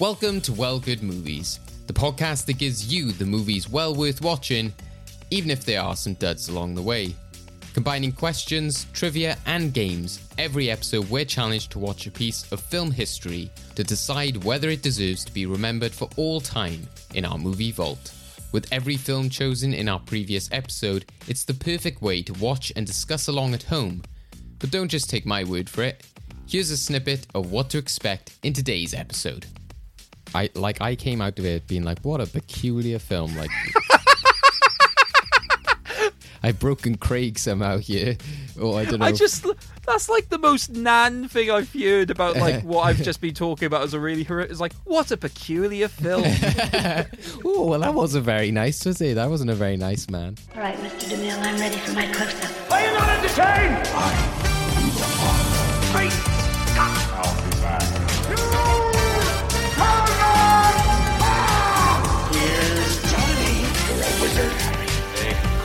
Welcome to Well Good Movies, the podcast that gives you the movies well worth watching, even if there are some duds along the way. Combining questions, trivia, and games, every episode we're challenged to watch a piece of film history to decide whether it deserves to be remembered for all time in our movie vault. With every film chosen in our previous episode, it's the perfect way to watch and discuss along at home. But don't just take my word for it. Here's a snippet of what to expect in today's episode. I like I came out of it being like, what a peculiar film. Like I've broken Craig somehow here. Or I don't know. I just that's like the most nan thing I've heard about like what I've just been talking about as a really horrific. It's like what a peculiar film. oh well, that wasn't very nice, was it? That wasn't a very nice man. All right, Mr. DeMille, I'm ready for my close-up. Are you not entertained? Great Scott!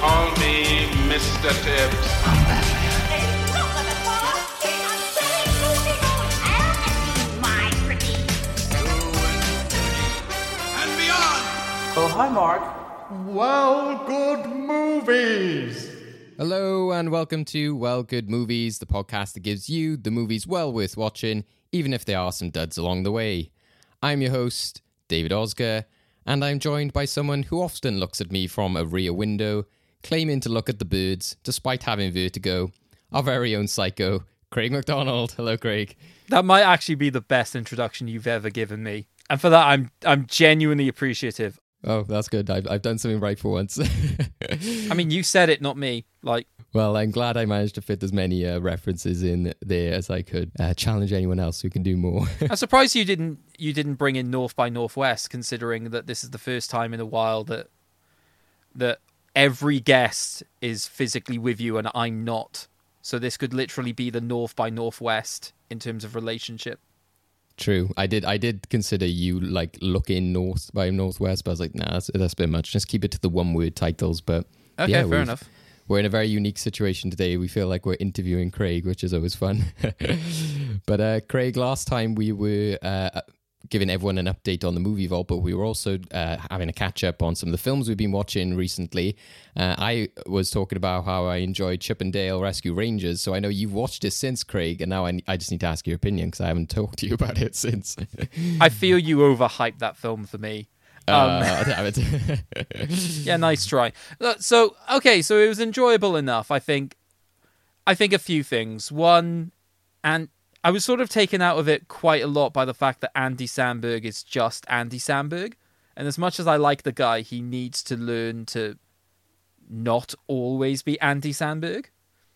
Call me Mr. Tibbs. And beyond. Oh, hi, Mark. Well, good movies. Hello and welcome to Well Good Movies, the podcast that gives you the movies well worth watching, even if there are some duds along the way. I'm your host, David Osger, and I'm joined by someone who often looks at me from a rear window, claiming to look at the birds despite having vertigo. Our very own psycho, Craig McDonald. Hello, Craig. that might actually be the best introduction you've ever given me, and for that I'm I'm genuinely appreciative. Oh, that's good. I've, I've done something right for once. I mean, you said it, not me. Like well, I'm glad I managed to fit as many uh, references in there as I could. Uh, challenge anyone else who can do more. I'm surprised you didn't you didn't bring in North by Northwest, considering that this is the first time in a while that that every guest is physically with you and I'm not. So this could literally be the North by Northwest in terms of relationship. True. I did. I did consider you like looking north by northwest, but I was like, nah, that's, that's a bit much. Just keep it to the one word titles. But Okay, yeah, fair enough. We're in a very unique situation today. We feel like we're interviewing Craig, which is always fun. but uh, Craig, last time we were uh, giving everyone an update on the movie vault, but we were also uh, having a catch up on some of the films we've been watching recently. Uh, I was talking about how I enjoyed Chip 'n Dale Rescue Rangers, so I know you've watched it since, Craig, and now I, I just need to ask your opinion because I haven't talked to you about it since. I feel you overhyped that film for me. uh, damn it. Yeah, nice try. Uh, So, okay, so it was enjoyable enough. I think. I think a few things. One, and I was sort of taken out of it quite a lot by the fact that Andy Samberg is just Andy Samberg, and as much as I like the guy, he needs to learn to not always be Andy Samberg.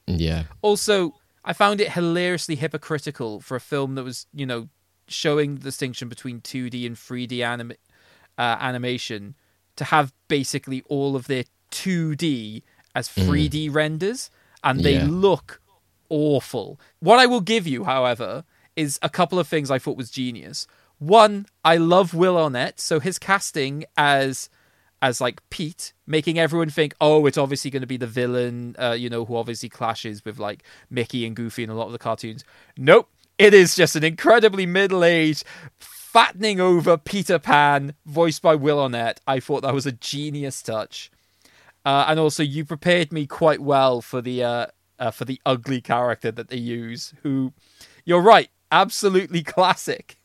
yeah. Also, I found it hilariously hypocritical for a film that was, you know, showing the distinction between 2D and 3D anim- uh, animation to have basically all of their 2D as 3D renders, and they Yeah. look awful. What I will give you, however, is a couple of things I thought was genius. One, I love Will Arnett, so his casting as as like Pete, making everyone think, oh, it's obviously going to be the villain, uh, you know, who obviously clashes with like Mickey and Goofy and a lot of the cartoons. Nope, it is just an incredibly middle-aged, fattening over Peter Pan, voiced by Will Arnett. I thought that was a genius touch, uh, and also you prepared me quite well for the uh, uh, for the ugly character that they use. Who, you're right, absolutely classic,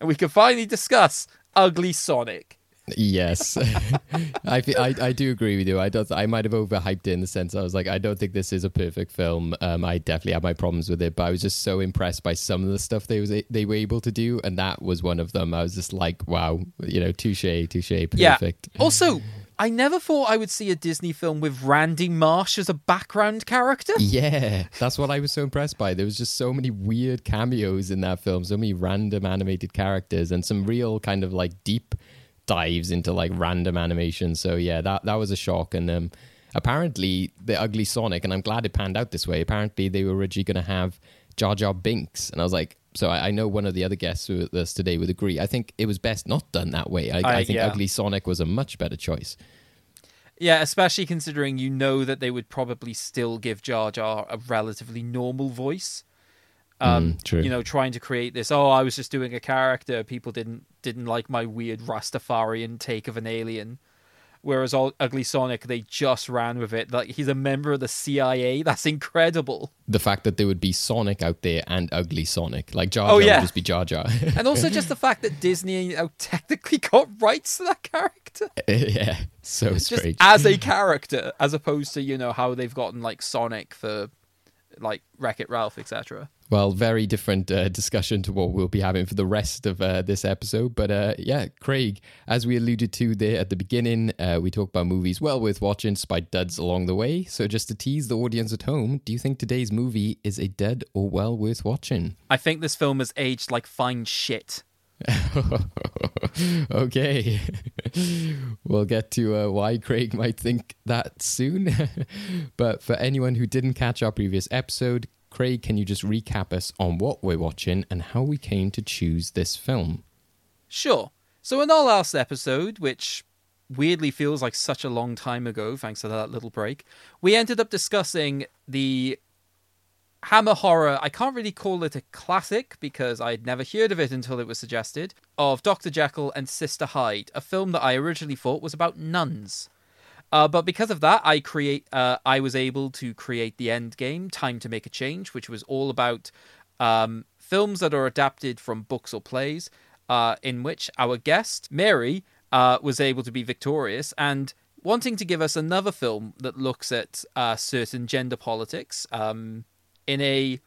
and we can finally discuss ugly Sonic. Yes, I, I I do agree with you. I don't. I might have overhyped it in the sense I was like, I don't think this is a perfect film. Um, I definitely have my problems with it, but I was just so impressed by some of the stuff they was they were able to do, and that was one of them. I was just like, wow, you know, touche, touche, perfect. Yeah. Also, I never thought I would see a Disney film with Randy Marsh as a background character. Yeah, that's what I was so impressed by. There was just so many weird cameos in that film, so many random animated characters, and some real kind of like deep dives into like random animation. So yeah, that that was a shock. And um, apparently, the Ugly Sonic, and I'm glad it panned out this way. Apparently, they were originally going to have Jar Jar Binks, and I was like. So I, I know one of the other guests with us today would agree. I think it was best not done that way. I, I- I think yeah. Ugly Sonic was a much better choice. Yeah, especially considering you know that they would probably still give Jar Jar a relatively normal voice. Um, Mm, true. You know, trying to create this. Oh, I was just doing a character. People didn't didn't like my weird Rastafarian take of an alien. Whereas all Ugly Sonic, they just ran with it. Like he's a member of the CIA. That's incredible. The fact that there would be Sonic out there and ugly Sonic, like Jar oh, Jar Oh, would yeah. just be Jar Jar. And also just the fact that Disney you know, technically got rights to that character. yeah, so just strange. as a character, as opposed to you know how they've gotten like Sonic for like Wreck It Ralph, etc. Well, very different uh, discussion to what we'll be having for the rest of uh, this episode. But uh, yeah, Craig, as we alluded to there at the beginning, uh, we talked about movies well worth watching, despite duds along the way. So just to tease the audience at home, do you think today's movie is a dud or well worth watching? I think this film has aged like fine shit. okay. we'll get to uh, why Craig might think that soon. but for anyone who didn't catch our previous episode, Craig, can you just recap us on what we're watching and how we came to choose this film? Sure. So in our last episode, which weirdly feels like such a long time ago, thanks to that little break, we ended up discussing the Hammer horror. I can't really call it a classic because I'd never heard of it until it was suggested. Of Dr. Jekyll and Sister Hyde, a film that I originally thought was about nuns. Uh, but because of that, I create. Uh, I was able to create the end game, Time to Make a Change, which was all about um, films that are adapted from books or plays, uh, in which our guest Mary uh, was able to be victorious and wanting to give us another film that looks at uh, certain gender politics um, in a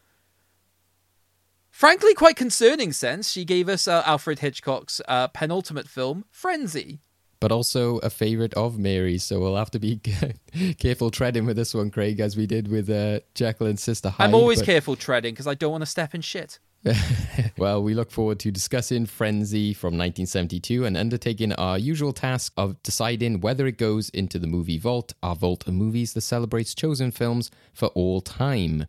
frankly quite concerning sense. She gave us uh, Alfred Hitchcock's uh, penultimate film, Frenzy. But also a favorite of Mary's, so we'll have to be careful treading with this one, Craig, as we did with uh, and Sister Hyde. I'm always but- careful treading because I don't want to step in shit. well, we look forward to discussing Frenzy from 1972 and undertaking our usual task of deciding whether it goes into the movie vault, our vault of movies that celebrates chosen films for all time.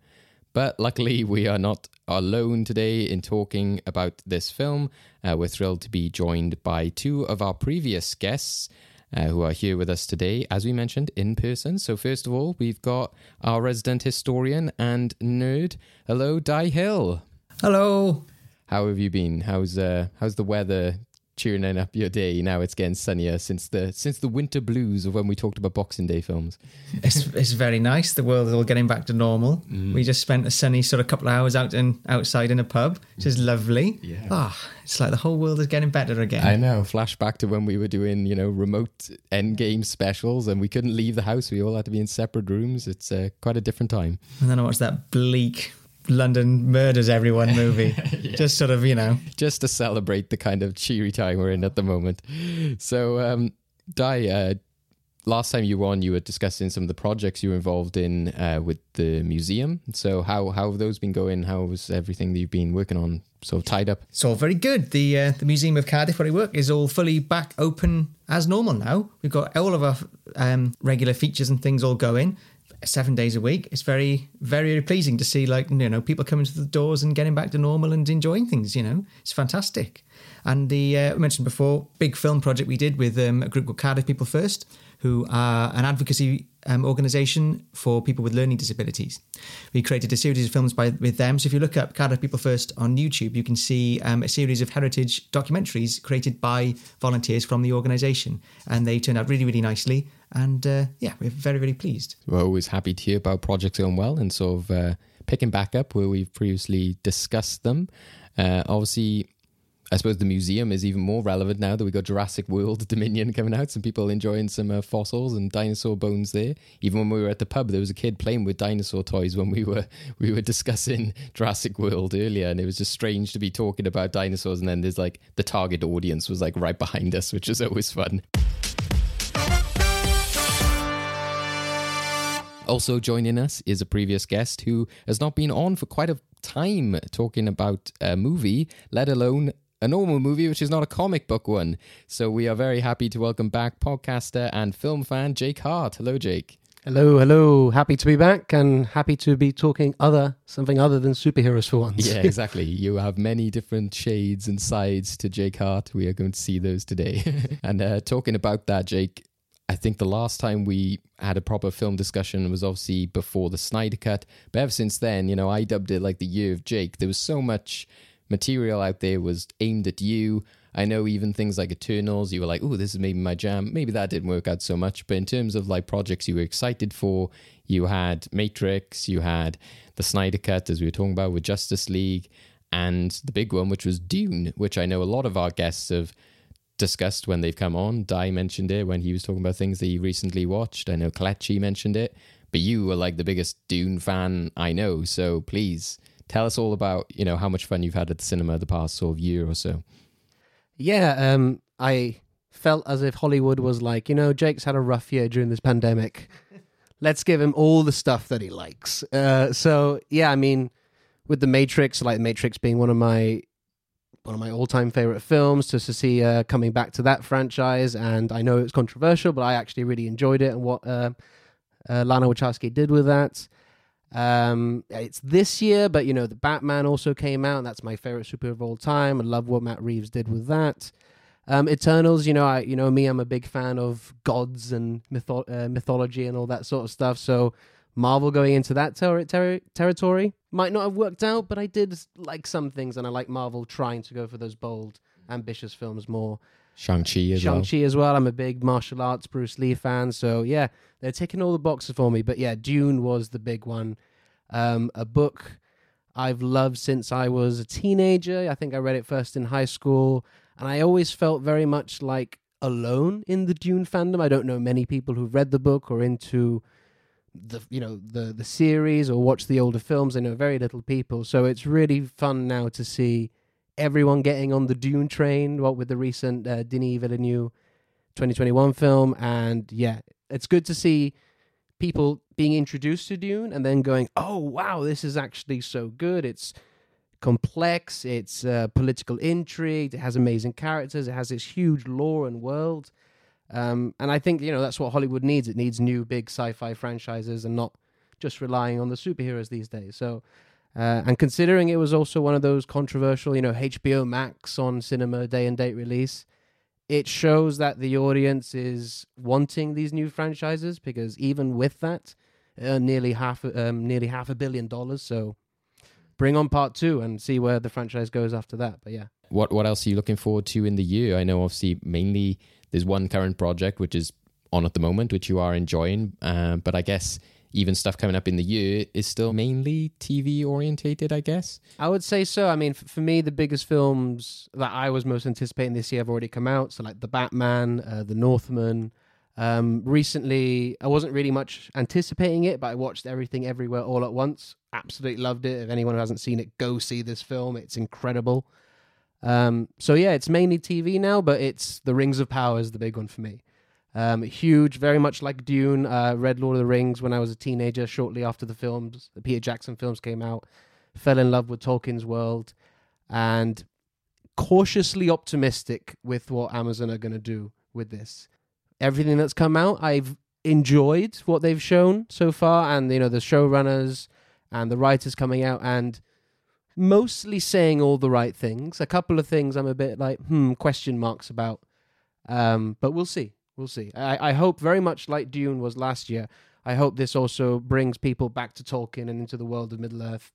But luckily, we are not alone today in talking about this film. Uh, we're thrilled to be joined by two of our previous guests. Uh, who are here with us today, as we mentioned, in person. So, first of all, we've got our resident historian and nerd. Hello, Di Hill. Hello. How have you been? How's uh how's the weather cheering up your day? Now it's getting sunnier since the since the winter blues of when we talked about Boxing Day films. It's, it's very nice. The world is all getting back to normal. We just spent a sunny sort of couple of hours out in outside in a pub, which is lovely. Yeah. Ah, it's like the whole world is getting better again. I know. Flashback to when we were doing, you know, remote end game specials and we couldn't leave the house. We all had to be in separate rooms. It's uh, quite a different time. and then I watched that bleak London murders everyone movie. Just sort of, you know, Just to celebrate the kind of cheery time we're in at the moment. So, um, Di, uh, last time you were on, you were discussing some of the projects you were involved in uh, with the museum. So, how how have those been going? How was everything that you've been working on sort of tied up? it's all very good. The uh, the Museum of Cardiff where I work is all fully back open as normal now. We've got all of our um, regular features and things all going seven days a week. It's very very pleasing to see like you know people coming to the doors and getting back to normal and enjoying things. You know, it's fantastic. And the uh, mentioned before big film project we did with um, a group called Cardiff People First, who are an advocacy um, organisation for people with learning disabilities. We created a series of films by with them. So if you look up Cardiff People First on YouTube, you can see um, a series of heritage documentaries created by volunteers from the organisation, and they turned out really, really nicely. And uh, yeah, we're very, very pleased. We're always happy to hear about projects going well and sort of uh, picking back up where we've previously discussed them. Uh, obviously, I suppose the museum is even more relevant now that we've got Jurassic World Dominion coming out. Some people enjoying some uh, fossils and dinosaur bones there. Even when we were at the pub, there was a kid playing with dinosaur toys when we were we were discussing Jurassic World earlier, and it was just strange to be talking about dinosaurs. And then there's like the target audience was like right behind us, which is always fun. Also joining us is a previous guest who has not been on for quite a time talking about a movie, let alone a normal movie, which is not a comic book one. So we are very happy to welcome back podcaster and film fan Jake Hart. Hello, Jake. Hello, hello. Happy to be back and happy to be talking other something other than superheroes for once. Yeah, exactly. you have many different shades and sides to Jake Hart. We are going to see those today. and uh, talking about that, Jake, I think the last time we had a proper film discussion was obviously before the Snyder Cut. But ever since then, you know, I dubbed it like the year of Jake. There was so much material out there was aimed at you. I know even things like Eternals, you were like, oh, this is maybe my jam. Maybe that didn't work out so much. But in terms of like projects you were excited for, you had Matrix, you had the Snyder Cut, as we were talking about with Justice League, and the big one, which was Dune, which I know a lot of our guests have discussed when they've come on. Di mentioned it when he was talking about things that he recently watched. I know Kalechi mentioned it, but you are like the biggest Dune fan I know. So please tell us all about you know how much fun you've had at the cinema the past sort of year or so. Yeah, um, I felt as if Hollywood was like, you know, Jake's had a rough year during this pandemic. Let's give him all the stuff that he likes. Uh, so yeah, I mean, with the Matrix, like Matrix being one of my one of my all-time favorite films, to, to see uh, coming back to that franchise, and I know it's controversial, but I actually really enjoyed it and what uh, uh, Lana Wachowski did with that. Um, it's this year, but you know, the Batman also came out, and that's my favorite superhero of all time. I love what Matt Reeves did with that. Um, Eternals, you know, I you know me, I'm a big fan of gods and mytho- uh, mythology and all that sort of stuff. So Marvel going into that ter- ter- territory might not have worked out, but I did like some things, and I like Marvel trying to go for those bold, ambitious films more. Shang-Chi as well. Shang-Chi as well. I'm a big martial arts Bruce Lee fan, so yeah, they're ticking all the boxes for me. But yeah, Dune was the big one. Um, a book I've loved since I was a teenager. I think I read it first in high school, and I always felt very much like alone in the Dune fandom. I don't know many people who've read the book or into the you know the the series or watch the older films. I know very little people, so it's really fun now to see everyone getting on the Dune train. What with the recent uh, Denis Villeneuve 2021 film, and yeah, it's good to see people being introduced to Dune and then going, "Oh wow, this is actually so good." It's complex. It's uh, political intrigue. It has amazing characters. It has this huge lore and world. Um, and I think you know that's what Hollywood needs. It needs new big sci-fi franchises and not just relying on the superheroes these days. So, uh, and considering it was also one of those controversial, you know, HBO Max on cinema day and date release, it shows that the audience is wanting these new franchises because even with that, uh, nearly half um, nearly half a billion dollars. So, bring on part two and see where the franchise goes after that. But yeah. What what else are you looking forward to in the year? I know obviously mainly there's one current project which is on at the moment, which you are enjoying. Uh, but I guess even stuff coming up in the year is still mainly TV orientated, I guess. I would say so. I mean, f- for me, the biggest films that I was most anticipating this year have already come out. So, like The Batman, uh, The Northman. Um, recently, I wasn't really much anticipating it, but I watched Everything Everywhere All at Once. Absolutely loved it. If anyone who hasn't seen it, go see this film. It's incredible. Um, so yeah, it's mainly TV now, but it's The Rings of Power is the big one for me. Um, huge, very much like Dune. Uh, read Lord of the Rings when I was a teenager. Shortly after the films, the Peter Jackson films came out, fell in love with Tolkien's world, and cautiously optimistic with what Amazon are going to do with this. Everything that's come out, I've enjoyed what they've shown so far, and you know the showrunners and the writers coming out and mostly saying all the right things. A couple of things I'm a bit like hmm question marks about, um, but we'll see. We'll see. I, I hope very much like Dune was last year. I hope this also brings people back to Tolkien and into the world of Middle Earth.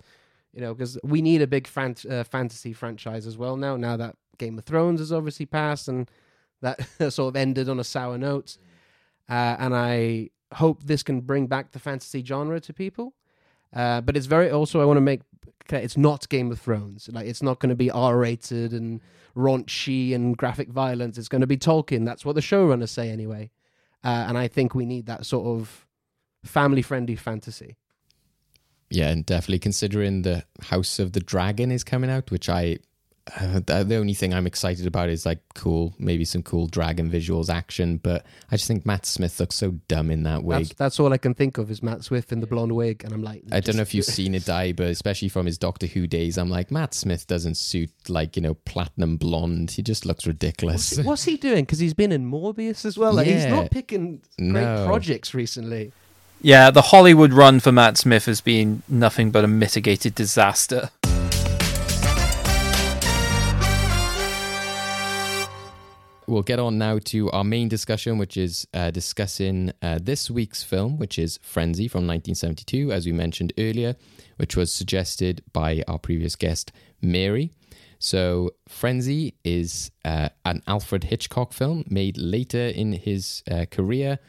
You know, because we need a big uh, fantasy franchise as well now. Now that Game of Thrones has obviously passed and that sort of ended on a sour note, uh, and I hope this can bring back the fantasy genre to people. Uh, but it's very also I want to make it's not Game of Thrones. Like it's not going to be R rated and raunchy and graphic violence. It's going to be Tolkien. That's what the showrunners say anyway. Uh, and I think we need that sort of family friendly fantasy. Yeah, and definitely considering the House of the Dragon is coming out, which I uh, the the only thing I'm excited about is like cool, maybe some cool dragon visuals, action. But I just think Matt Smith looks so dumb in that wig. That's, that's all I can think of is Matt Smith in the blonde wig, and I'm like, I don't know if you've seen it die, but especially from his Doctor Who days, I'm like Matt Smith doesn't suit like you know platinum blonde. He just looks ridiculous. What's, what's he doing? Because he's been in Morbius as well. Like he's not picking great No. projects recently. Yeah, the Hollywood run for Matt Smith has been nothing but a mitigated disaster. We'll get on now to our main discussion, which is uh, discussing uh, this week's film, which is Frenzy from 1972, as we mentioned earlier, which was suggested by our previous guest, Mary. So, Frenzy is uh, an Alfred Hitchcock film made later in his uh, career.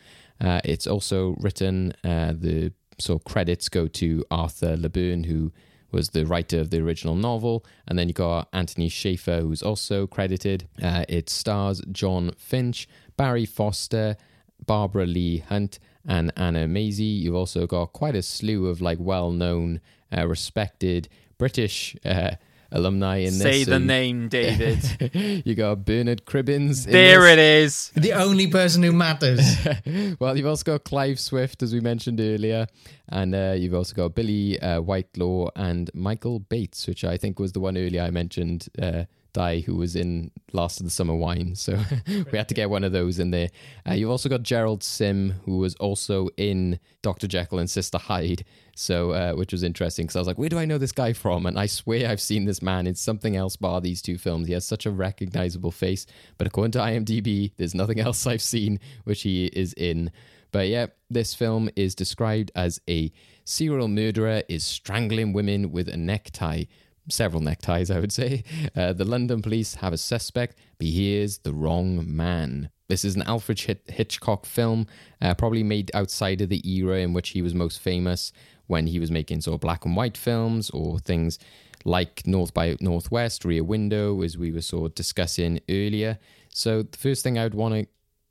Uh, it's also written, uh, the of credits go to Arthur La Bern, who was the writer of the original novel. And then you got Anthony Shaffer, who's also credited. Uh, it stars Jon Finch, Barry Foster, Barbara Leigh-Hunt, and Anna Massey. You've also got quite a slew of like well known, uh, respected British. Uh, alumni in this. Say the you- name, David. you got Bernard Cribbins. in there this. it is. The only person who matters. well, you've also got Clive Swift, as we mentioned earlier, and uh, you've also got Billie uh, Whitelaw and Michael Bates, which I think was the one earlier I mentioned, uh, Di, who was in Last of the Summer Wine. So we had to get one of those in there. Uh, you've also got Gerald Sim, who was also in Dr. Jekyll and Sister Hyde. So, uh, which was interesting because I was like, where do I know this guy from? And I swear I've seen this man in something else bar these two films. He has such a recognizable face. But according to IMDb, there's nothing else I've seen which he is in. But yeah, this film is described as a serial murderer is strangling women with a necktie. Several neckties, I would say. Uh, the London police have a suspect, but he is the wrong man. This is an Alfred Hit- Hitchcock film, uh, probably made outside of the era in which he was most famous when he was making sort of black and white films or things like North by Northwest, Rear Window, as we were sort of discussing earlier. So the first thing I would want to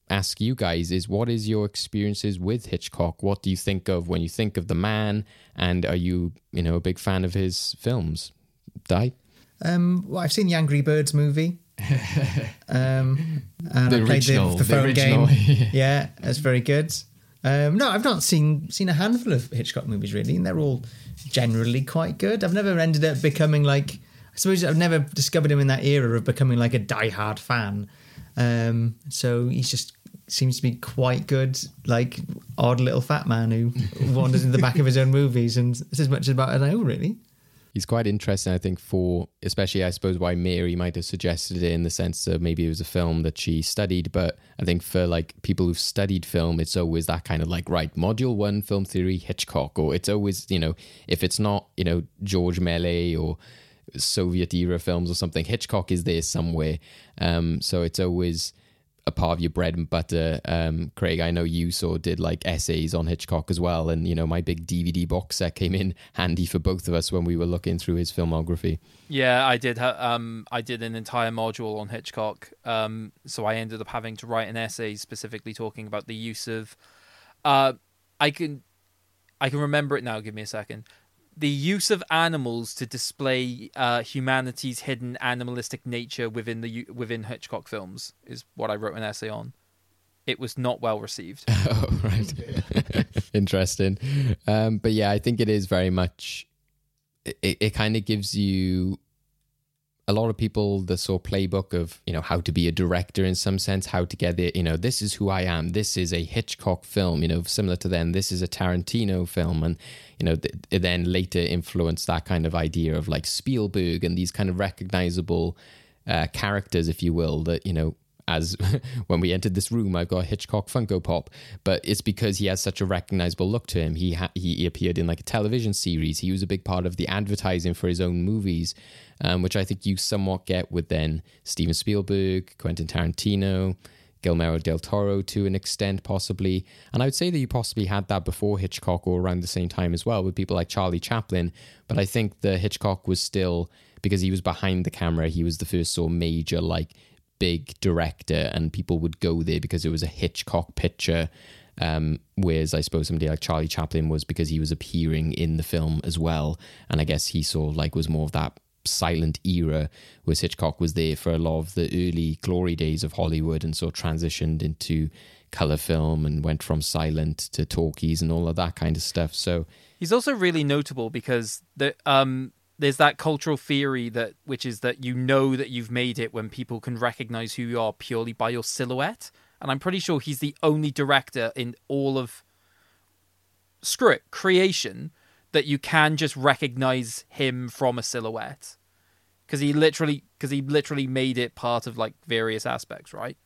ask you guys is what is your experiences with Hitchcock? What do you think of when you think of the man? And are you, you know, a big fan of his films? Di? Um, well, I've seen the Angry Birds movie. Um, and The I played the, the the phone original. game. yeah, that's very good. Um, no, I've not seen seen a handful of Hitchcock movies really, and they're all generally quite good. I've never ended up becoming like. I suppose I've never discovered him in that era of becoming like a diehard fan. Um, so he's just seems to be quite good, like odd little fat man who wanders in the back of his own movies, and it's as much about I know really. He's quite interesting, I think, for especially, I suppose, why Mary might have suggested it in the sense that maybe it was a film that she studied. But I think for like people who've studied film, it's always that kind of like, right, module one, film theory, Hitchcock, or it's always, you know, if it's not, you know, Georges Méliès or Soviet era films or something, Hitchcock is there somewhere. Um, so it's always a part of your bread and butter. Um, Craig, I know you of did like essays on Hitchcock as well, and you know my big DVD box set came in handy for both of us when we were looking through his filmography. Yeah, I did. Ha- um, I did an entire module on Hitchcock. Um, so I ended up having to write an essay specifically talking about the use of. Uh, I can, I can remember it now. Give me a second. The use of animals to display uh, humanity's hidden animalistic nature within the within Hitchcock films is what I wrote an essay on. It was not well received. oh, right. Interesting. Um, but yeah, I think it is very much. It, it kind of gives you a lot of people the sort of playbook of you know how to be a director in some sense, how to get it. You know, this is who I am. This is a Hitchcock film. You know, similar to then, this is a Tarantino film, and you know, th- it then later influenced that kind of idea of like Spielberg and these kind of recognizable uh, characters, if you will, that you know as when we entered this room, I've got Hitchcock Funko Pop, but it's because he has such a recognizable look to him. He ha- he appeared in like a television series. He was a big part of the advertising for his own movies, um, which I think you somewhat get with then Steven Spielberg, Quentin Tarantino. Guillermo del Toro to an extent, possibly. And I would say that you possibly had that before Hitchcock or around the same time as well with people like Charlie Chaplin. But I think the Hitchcock was still, because he was behind the camera, he was the first sort of major, like, big director, and people would go there because it was a Hitchcock picture. Um, whereas I suppose somebody like Charlie Chaplin was because he was appearing in the film as well. And I guess he sort of like was more of that silent era, where Hitchcock was there for a lot of the early glory days of Hollywood and sort of transitioned into color film and went from silent to talkies and all of that kind of stuff. So He's also really notable because the um there's that cultural theory that which is that you know that you've made it when people can recognize who you are purely by your silhouette. And I'm pretty sure he's the only director in all of screw it, creation that you can just recognize him from a silhouette. Cuz he literally cuz he literally made it part of like various aspects, right?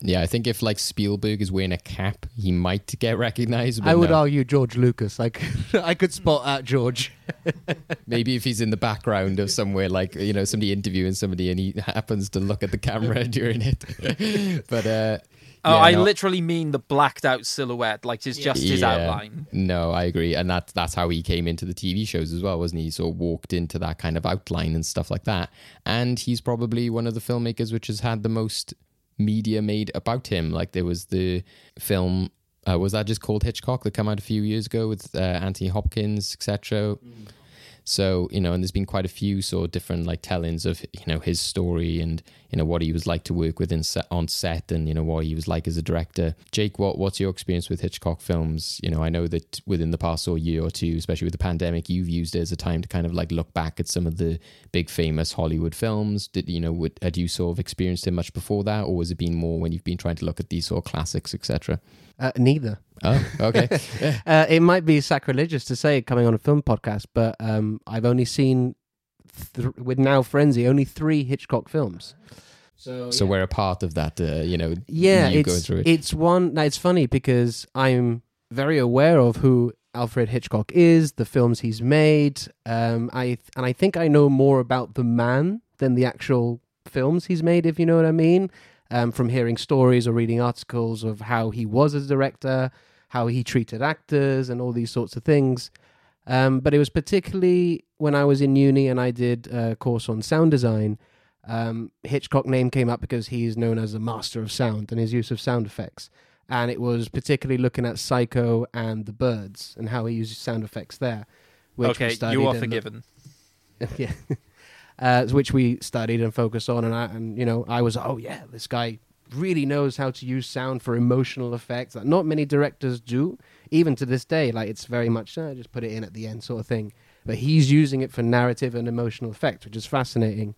Yeah, I think if like Spielberg is wearing a cap, he might get recognized. but I would no. argue George Lucas. Like I could spot out George. Maybe if he's in the background of somewhere, like you know, somebody interviewing somebody, and he happens to look at the camera during it. but uh, Oh, yeah, I no, literally mean the blacked out silhouette, like it's just his outline. No, I agree, and that's that's how he came into the TV shows as well, wasn't he? He sort of walked into that kind of outline and stuff like that. And he's probably one of the filmmakers which has had the most media made about him. Like there was the film. Uh, was that just called Hitchcock that came out a few years ago with uh, Anthony Hopkins, etc. So you know, and there's been quite a few sort of different like tellings of you know his story and you know what he was like to work with in set, on set and you know what he was like as a director. Jake, what what's your experience with Hitchcock films? You know, I know that within the past of year or two, especially with the pandemic, you've used it as a time to kind of like look back at some of the big famous Hollywood films. Did you know? Would, had you sort of experienced it much before that, or was it been more when you've been trying to look at these sort of classics, etc.? Uh, neither. Oh, okay. Uh, it might be sacrilegious to say coming on a film podcast, but um, I've only seen th- with now Frenzy only three Hitchcock films. So, so we're a part of that. Uh, you know, yeah, you going it's through it. it's one. Now it's funny because I'm very aware of who Alfred Hitchcock is, the films he's made. Um, I and I think I know more about the man than the actual films he's made, if you know what I mean. Um, from hearing stories or reading articles of how he was as a director, how he treated actors, and all these sorts of things. Um, but it was particularly when I was in uni and I did a course on sound design. Um, Hitchcock name came up because he's known as a master of sound and his use of sound effects. And it was particularly looking at Psycho and The Birds and how he uses sound effects there. Which we Okay, you are forgiven. yeah. Uh, which we studied and focused on, and I, and you know, I was, oh yeah, this guy really knows how to use sound for emotional effects that not many directors do, even to this day. Like it's very much, uh, just put it in at the end, sort of thing. But he's using it for narrative and emotional effect, which is fascinating.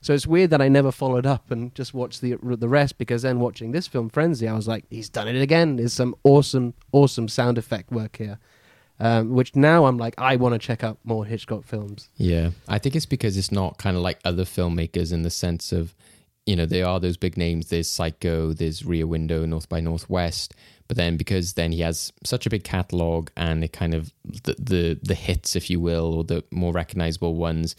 So it's weird that I never followed up and just watched the the rest because then watching this film Frenzy, I was like, he's done it again. There's some awesome, awesome sound effect work here. Um, which now I'm like, I want to check out more Hitchcock films. Yeah, I think it's because it's not kind of like other filmmakers in the sense of, you know, there are those big names. There's Psycho, there's Rear Window, North by Northwest. But then because then he has such a big catalog and it kind of the the, the hits, if you will, or the more recognizable ones,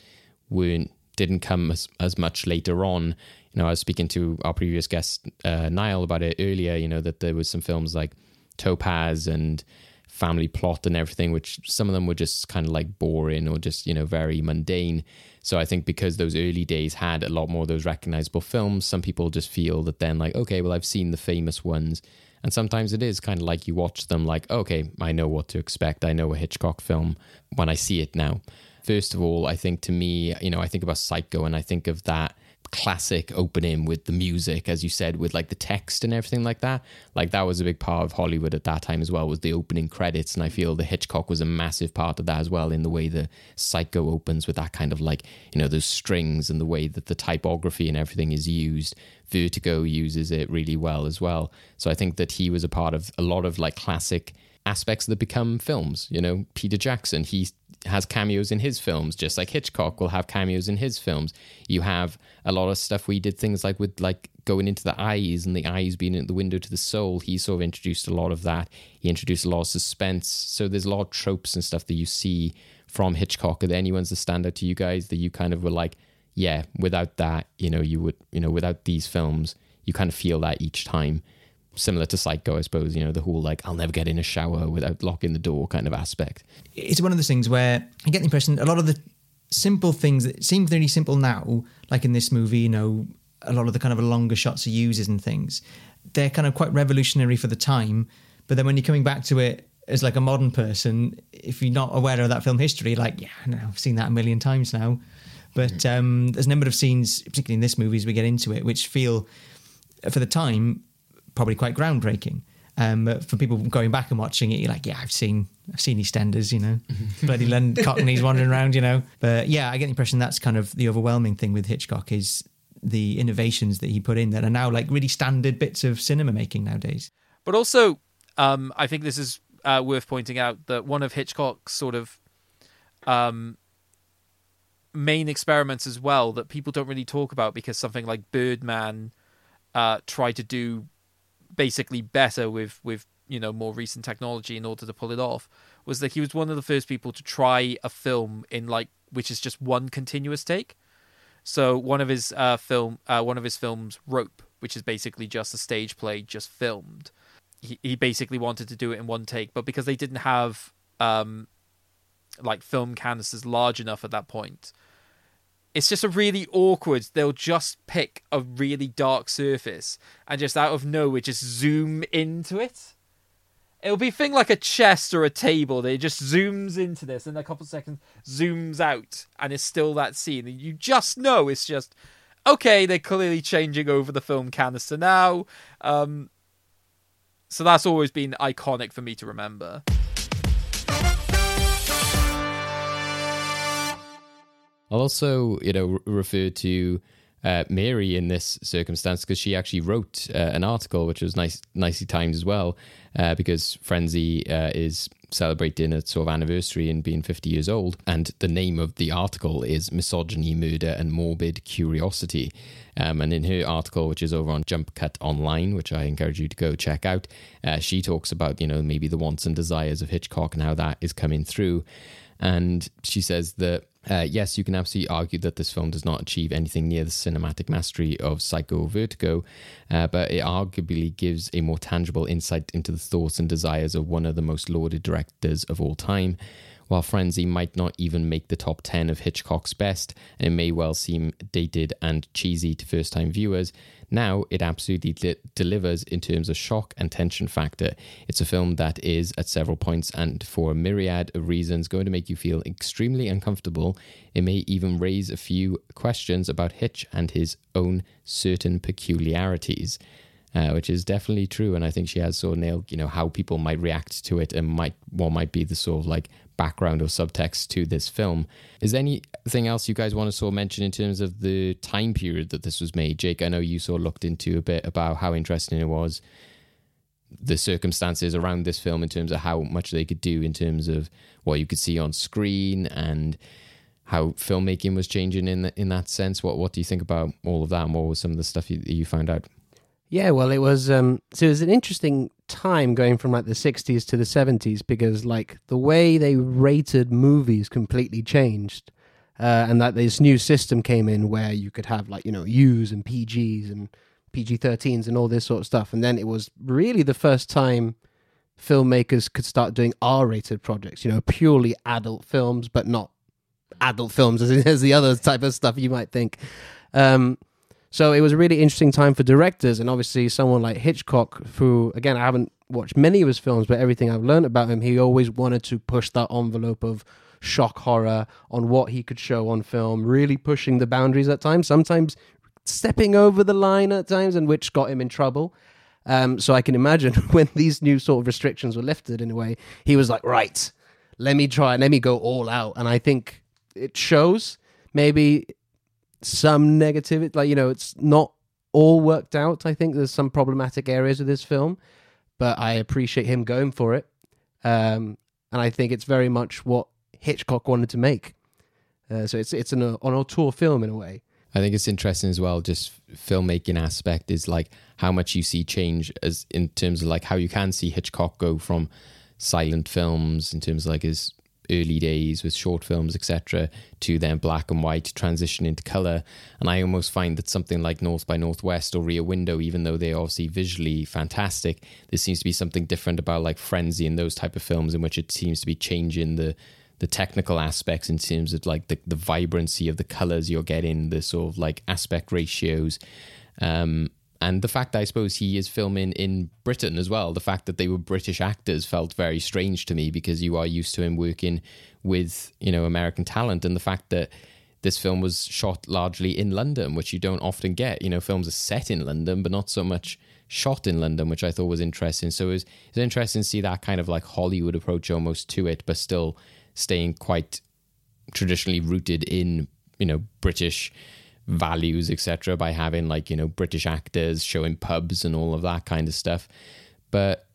weren't didn't come as, as much later on. You know, I was speaking to our previous guest uh, Niall about it earlier. You know that there was some films like Topaz and family plot and everything, which some of them were just kind of like boring or just, you know, very mundane. So I think because those early days had a lot more of those recognizable films, some people just feel that then, like, okay, well, I've seen the famous ones. And sometimes it is kind of like you watch them, like, okay, I know what to expect. I know a Hitchcock film when I see it now. First of all, I think to me, you know, I think about Psycho and I think of that classic opening with the music as you said with like the text and everything like that. Like that was a big part of hollywood at that time as well was the opening credits. And i feel the hitchcock was a massive part of that as well in the way the psycho opens with that kind of like you know those strings and the way that the typography and everything is used. Vertigo uses it really well as well. So i think that he was a part of a lot of like classic aspects that become films you know peter jackson he has cameos in his films, just like Hitchcock will have cameos in his films. You have a lot of stuff we did things like with like going into the eyes and the eyes being in the window to the soul. He sort of introduced a lot of that. He introduced a lot of suspense. So there's a lot of tropes and stuff that you see from Hitchcock. Are there any ones that stand out to you guys that you kind of were like, yeah, without that, you know, you would, you know, without these films, you kind of feel that each time similar to Psycho, I suppose, you know, the whole like, I'll never get in a shower without locking the door kind of aspect. it's one of those things where I get the impression a lot of the simple things that seem really simple now, like in this movie, you know, a lot of the kind of longer shots he uses and things, they're kind of quite revolutionary for the time. But then when you're coming back to it as like a modern person, if you're not aware of that film history, like, yeah, no, I've seen that a million times now. But um, there's a number of scenes, particularly in this movie as we get into it, which feel, for the time, probably quite groundbreaking. Um, but for people going back and watching it, you're like, yeah, I've seen, I've seen EastEnders, you know, bloody London Cockneys wandering around, you know. But yeah, I get the impression that's kind of the overwhelming thing with Hitchcock is the innovations that he put in that are now like really standard bits of cinema making nowadays. But also, um, I think this is uh, worth pointing out that one of Hitchcock's sort of um, main experiments as well that people don't really talk about because something like Birdman uh, tried to do basically better with with you know more recent technology in order to pull it off was that he was one of the first people to try a film in like which is just one continuous take. So one of his uh, film, uh, one of his films, Rope, which is basically just a stage play just filmed. He he basically wanted to do it in one take, but because they didn't have um, like film canisters large enough at that point, it's just a really awkward. They'll just pick a really dark surface and just out of nowhere just zoom into it. It'll be thing like a chest or a table. It just zooms into this, and in a couple of seconds zooms out, and it's still that scene. And you just know it's just okay. They're clearly changing over the film canister now. Um, so that's always been iconic for me to remember. I'll also, you know, re- refer to uh, Mary in this circumstance because she actually wrote uh, an article which was nice, nicely timed as well, uh, because Frenzy uh, is celebrating a sort of anniversary and being 50 years old, and the name of the article is Misogyny, Murder, and Morbid Curiosity. Um, and in her article, which is over on Jump Cut Online, which I encourage you to go check out, uh, she talks about, you know, maybe the wants and desires of Hitchcock and how that is coming through. And she says that uh, yes, you can absolutely argue that this film does not achieve anything near the cinematic mastery of Psycho or Vertigo, uh, but it arguably gives a more tangible insight into the thoughts and desires of one of the most lauded directors of all time. While Frenzy might not even make the top 10 of Hitchcock's best, and it may well seem dated and cheesy to first time viewers, now it absolutely de- delivers in terms of shock and tension factor. It's a film that is, at several points and for a myriad of reasons, going to make you feel extremely uncomfortable. It may even raise a few questions about Hitch and his own certain peculiarities. Uh, which is definitely true, and I think she has sort of nailed, you know, how people might react to it, and might what might be the sort of like background or subtext to this film. Is anything else you guys want to sort of mention in terms of the time period that this was made? Jake, I know you sort of looked into a bit about how interesting it was, the circumstances around this film in terms of how much they could do in terms of what you could see on screen and how filmmaking was changing in the, in that sense. What what do you think about all of that? And what was some of the stuff you, you found out? Yeah, well, it was um, so it was an interesting time going from like the 60s to the 70s because like the way they rated movies completely changed. Uh, and that this new system came in where you could have like you know U's and PGs and PG-13s and all this sort of stuff, and then it was really the first time filmmakers could start doing R-rated projects, you know, purely adult films, but not adult films as, as the other type of stuff you might think. Um, so it was a really interesting time for directors, and obviously someone like Hitchcock, who again I haven't watched many of his films, but everything I've learned about him, he always wanted to push that envelope of shock horror on what he could show on film, really pushing the boundaries at times, sometimes stepping over the line at times, and which got him in trouble. Um, so I can imagine when these new sort of restrictions were lifted in a way, he was like, right, let me try, let me go all out, and I think it shows. Maybe some negativity. Like you know, it's not all worked out. I think there's some problematic areas of this film, but I appreciate him going for it, um, and I think it's very much what Hitchcock wanted to make. Uh, so it's it's an, an auteur film in a way. I think it's interesting as well. Just filmmaking aspect is like how much you see change as in terms of like how you can see Hitchcock go from silent films in terms of like his early days with short films, etc., to then black and white transition into color. And I almost find that something like North by Northwest or Rear Window, even though they're obviously visually fantastic, there seems to be something different about like Frenzy and those type of films in which it seems to be changing the the technical aspects in terms of like the, the vibrancy of the colors you're getting, the sort of like aspect ratios. Um, and the fact that I suppose he is filming in Britain as well, the fact that they were British actors felt very strange to me because you are used to him working with, you know, American talent. And the fact that this film was shot largely in London, which you don't often get. You know, films are set in London, but not so much shot in London, which I thought was interesting. So it was, it was interesting to see that kind of like Hollywood approach almost to it, but still staying quite traditionally rooted in, you know, British values, etc., by having like, you know, British actors showing pubs and all of that kind of stuff. But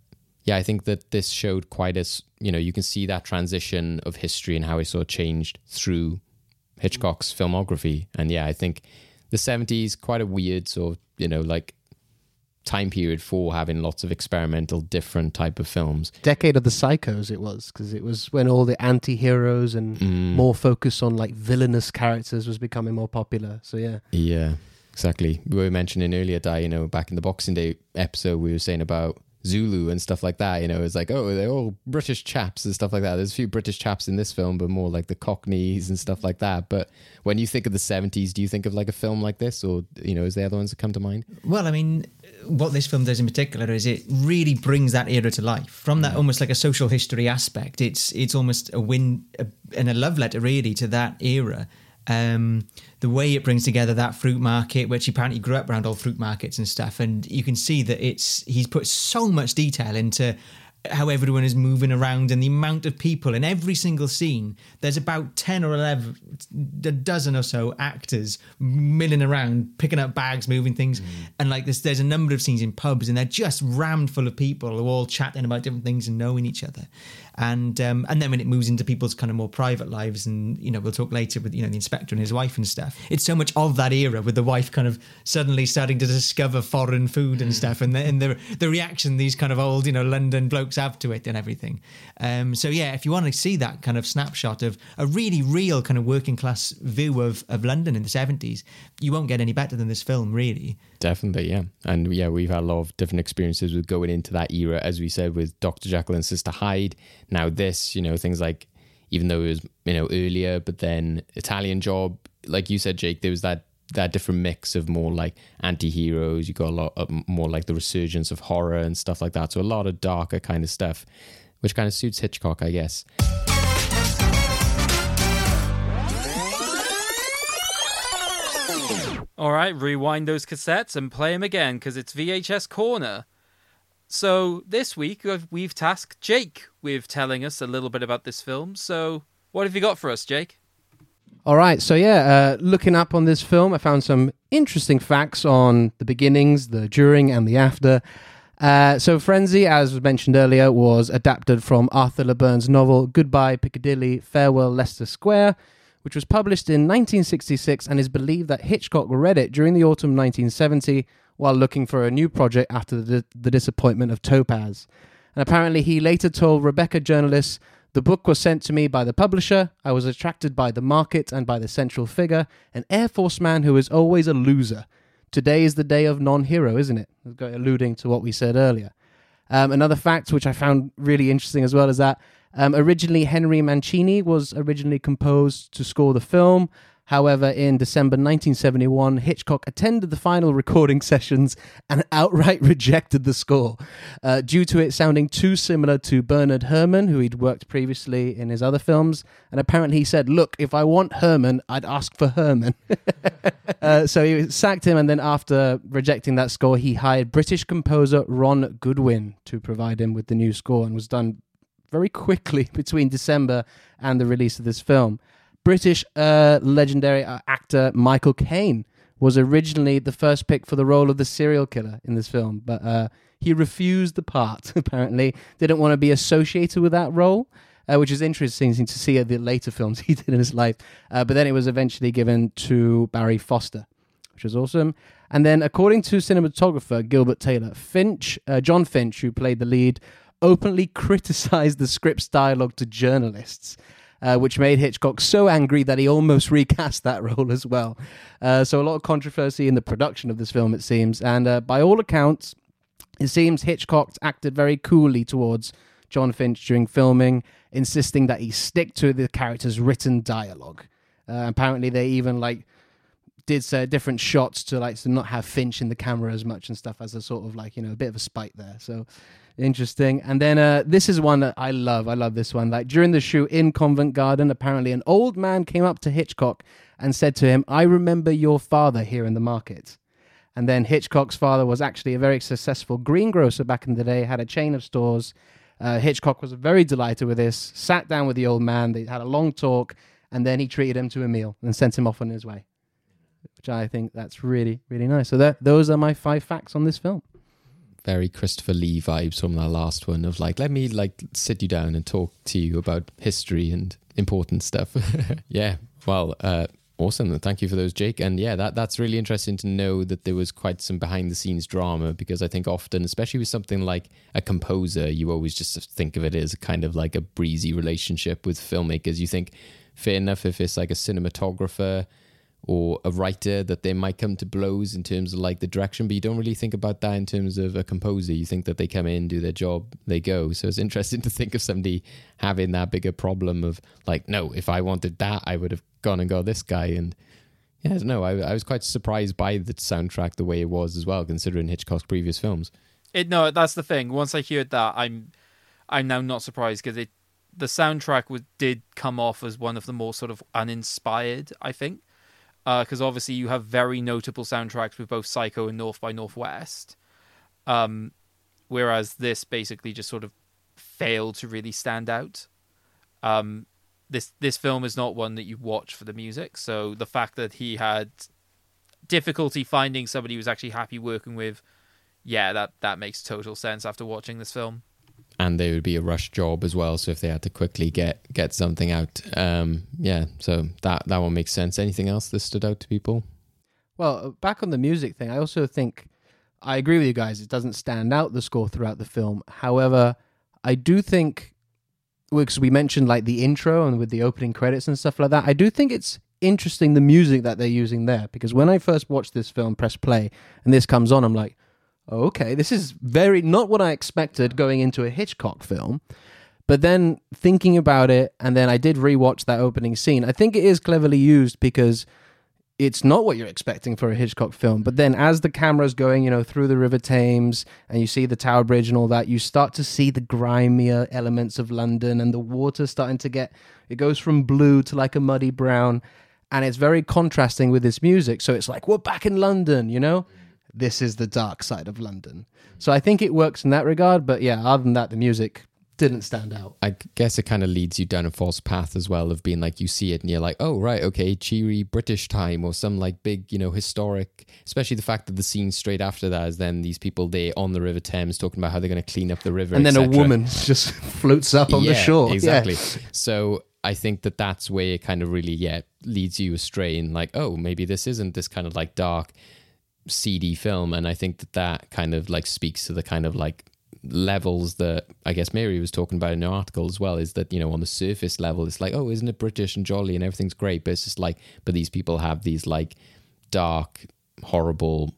yeah, I think that this showed quite as, you know, you can see that transition of history and how it sort of changed through Hitchcock's filmography. And yeah, I think the 70s, quite a weird sort of, you know, like time period for having lots of experimental, different type of films. Decade of the Psychos, it was because it was when all the anti-heroes and mm. more focus on like villainous characters was becoming more popular. So yeah, Yeah, exactly. We were mentioning earlier, Di, you know, back in the Boxing Day episode, we were saying about Zulu and stuff like that. You know, it's like, oh, they're all British chaps and stuff like that. There's a few British chaps in this film, but more like the Cockneys and stuff like that. But when you think of the 70s, do you think of like a film like this, or, you know, is there other ones that come to mind? Well, I mean, what this film does in particular is it really brings that era to life from that almost like a social history aspect. It's it's almost a win a, and a love letter really to that era. Um, the way it brings together that fruit market, which apparently grew up around all fruit markets and stuff, and you can see that it's he's put so much detail into how everyone is moving around and the amount of people in every single scene. There's about 10 or 11, a dozen or so actors milling around, picking up bags, moving things. Mm. And like there's, there's a number of scenes in pubs and they're just rammed full of people who are all chatting about different things and knowing each other. And um, and then when it moves into people's kind of more private lives, and you know we'll talk later with you know the inspector and his wife and stuff. It's so much of that era with the wife kind of suddenly starting to discover foreign food and stuff, and the and the the reaction these kind of old you know London blokes have to it and everything. Um, so yeah, if you want to see that kind of snapshot of a really real kind of working class view of of London in the seventies, you won't get any better than this film, really. Definitely, yeah. And yeah, we've had a lot of different experiences with going into that era, as we said, with Dr. Jekyll and Sister Hyde. Now, this, you know, things like, even though it was, you know, earlier, but then Italian Job, like you said, Jake, there was that that different mix of more like anti-heroes. You got a lot of more like the resurgence of horror and stuff like that. So a lot of darker kind of stuff which kind of suits hitchcock i guess. All right, rewind those cassettes and play them again because it's VHS Corner. So this week we've- we've tasked Jake with telling us a little bit about this film. So what have you got for us, Jake? All right, so yeah, uh, looking up on this film, I found some interesting facts on the beginnings, the during, and the after. Uh, so, Frenzy, as was mentioned earlier, was adapted from Arthur La Bern's novel Goodbye Piccadilly, Farewell Leicester Square, which was published in 1966 and is believed that Hitchcock read it during the autumn 1970 while looking for a new project after the, the disappointment of Topaz. And apparently, he later told Rebecca journalists, The book was sent to me by the publisher. I was attracted by the market and by the central figure, an Air Force man who is always a loser. Today is the day of non hero, isn't it? Alluding to what we said earlier. Um, another fact which I found really interesting as well is that um, originally Henry Mancini was originally composed to score the film. However, in December 1971, Hitchcock attended the final recording sessions and outright rejected the score uh, due to it sounding too similar to Bernard Herrmann, who he'd worked previously in his other films. And apparently, he said, Look, if I want Herrmann, I'd ask for Herrmann. Uh, so he sacked him, and then after rejecting that score, he hired British composer Ron Goodwin to provide him with the new score, and was done very quickly between December and the release of this film. British uh, legendary uh, actor Michael Caine was originally the first pick for the role of the serial killer in this film, but uh, he refused the part. Apparently, didn't want to be associated with that role. Uh, which is interesting to see the later films he did in his life. Uh, but then it was eventually given to Barry Foster, which was awesome. And then, according to cinematographer Gilbert Taylor, Finch, uh, Jon Finch, who played the lead, openly criticized the script's dialogue to journalists. Uh, which made Hitchcock so angry that he almost recast that role as well. Uh, so, a lot of controversy in the production of this film, it seems. And uh, by all accounts, it seems Hitchcock acted very coolly towards Jon Finch during filming, insisting that he stick to the character's written dialogue. Uh, apparently, they even like did uh, different shots to like to not have Finch in the camera as much and stuff as a sort of like you know a bit of a spite there. So interesting. And then uh, this is one that I love. I love this one. Like during the shoot in Covent Garden, apparently an old man came up to Hitchcock and said to him, "I remember your father here in the market." And then Hitchcock's father was actually a very successful greengrocer back in the day, had a chain of stores. Uh, Hitchcock was very delighted with this, sat down with the old man, they had a long talk, and then he treated him to a meal and sent him off on his way. Which I think that's really, really nice. So that those are my five facts on this film. Very christopher lee vibes from that last one of like let me like sit you down and talk to you about history and important stuff yeah well uh Awesome. Thank you for those, Jake. And yeah, that that's really interesting to know that there was quite some behind the scenes drama because I think often, especially with something like a composer, you always just think of it as kind of like a breezy relationship with filmmakers. You think, fair enough, if it's like a cinematographer or a writer that they might come to blows in terms of like the direction, but you don't really think about that in terms of a composer. You think that they come in, do their job, they go. So it's interesting to think of somebody having that bigger problem of like, no, if I wanted that, I would have gone and got this guy. And yeah, I. I, I was quite surprised by the soundtrack the way it was as well, considering Hitchcock's previous films. It no, that's the thing. Once I heard that, I'm I'm now not surprised because it the soundtrack was did come off as one of the more sort of uninspired. I think because uh, obviously you have very notable soundtracks with both Psycho and North by Northwest, um, whereas this basically just sort of failed to really stand out. Um, this this film is not one that you watch for the music, so the fact that he had difficulty finding somebody he was actually happy working with, yeah, that that makes total sense after watching this film and they would be a rush job as well. So if they had to quickly get get something out, um, yeah. So that that one makes sense. Anything else that stood out to people? Well, uh, back on the music thing, I also think I agree with you guys. It doesn't stand out the score throughout the film. However, I do think because we mentioned like the intro and with the opening credits and stuff like that. I do think it's interesting the music that they're using there because when I first watched this film, press play, and this comes on, I'm like okay, this is very not what I expected going into a Hitchcock film. But then thinking about it, and then I did rewatch that opening scene. I think it is cleverly used because it's not what you're expecting for a Hitchcock film. But then as the camera's going, you know, through the River Thames and you see the Tower Bridge and all that, you start to see the grimier elements of London and the water starting to get, it goes from blue to like a muddy brown. And it's very contrasting with this music. So it's like, we're back in London, you know? This is the dark side of London. So I think it works in that regard. But yeah, other than that, the music didn't stand out. I guess it kind of leads you down a false path as well of being like you see it and you're like, oh right, okay, cheery British time or some like big, you know, historic. Especially the fact that the scene straight after that is then these people there on the River Thames talking about how they're going to clean up the river, and then a woman just floats up on yeah, the shore. Exactly. Yeah. So I think that that's where it kind of really yeah leads you astray and like, oh, maybe this isn't this kind of like dark seedy film, and I think that that kind of like speaks to the kind of like levels that I guess Mary was talking about in her article as well. Is that you know on the surface level, it's like oh, isn't it British and jolly and everything's great, but it's just like but these people have these like dark, horrible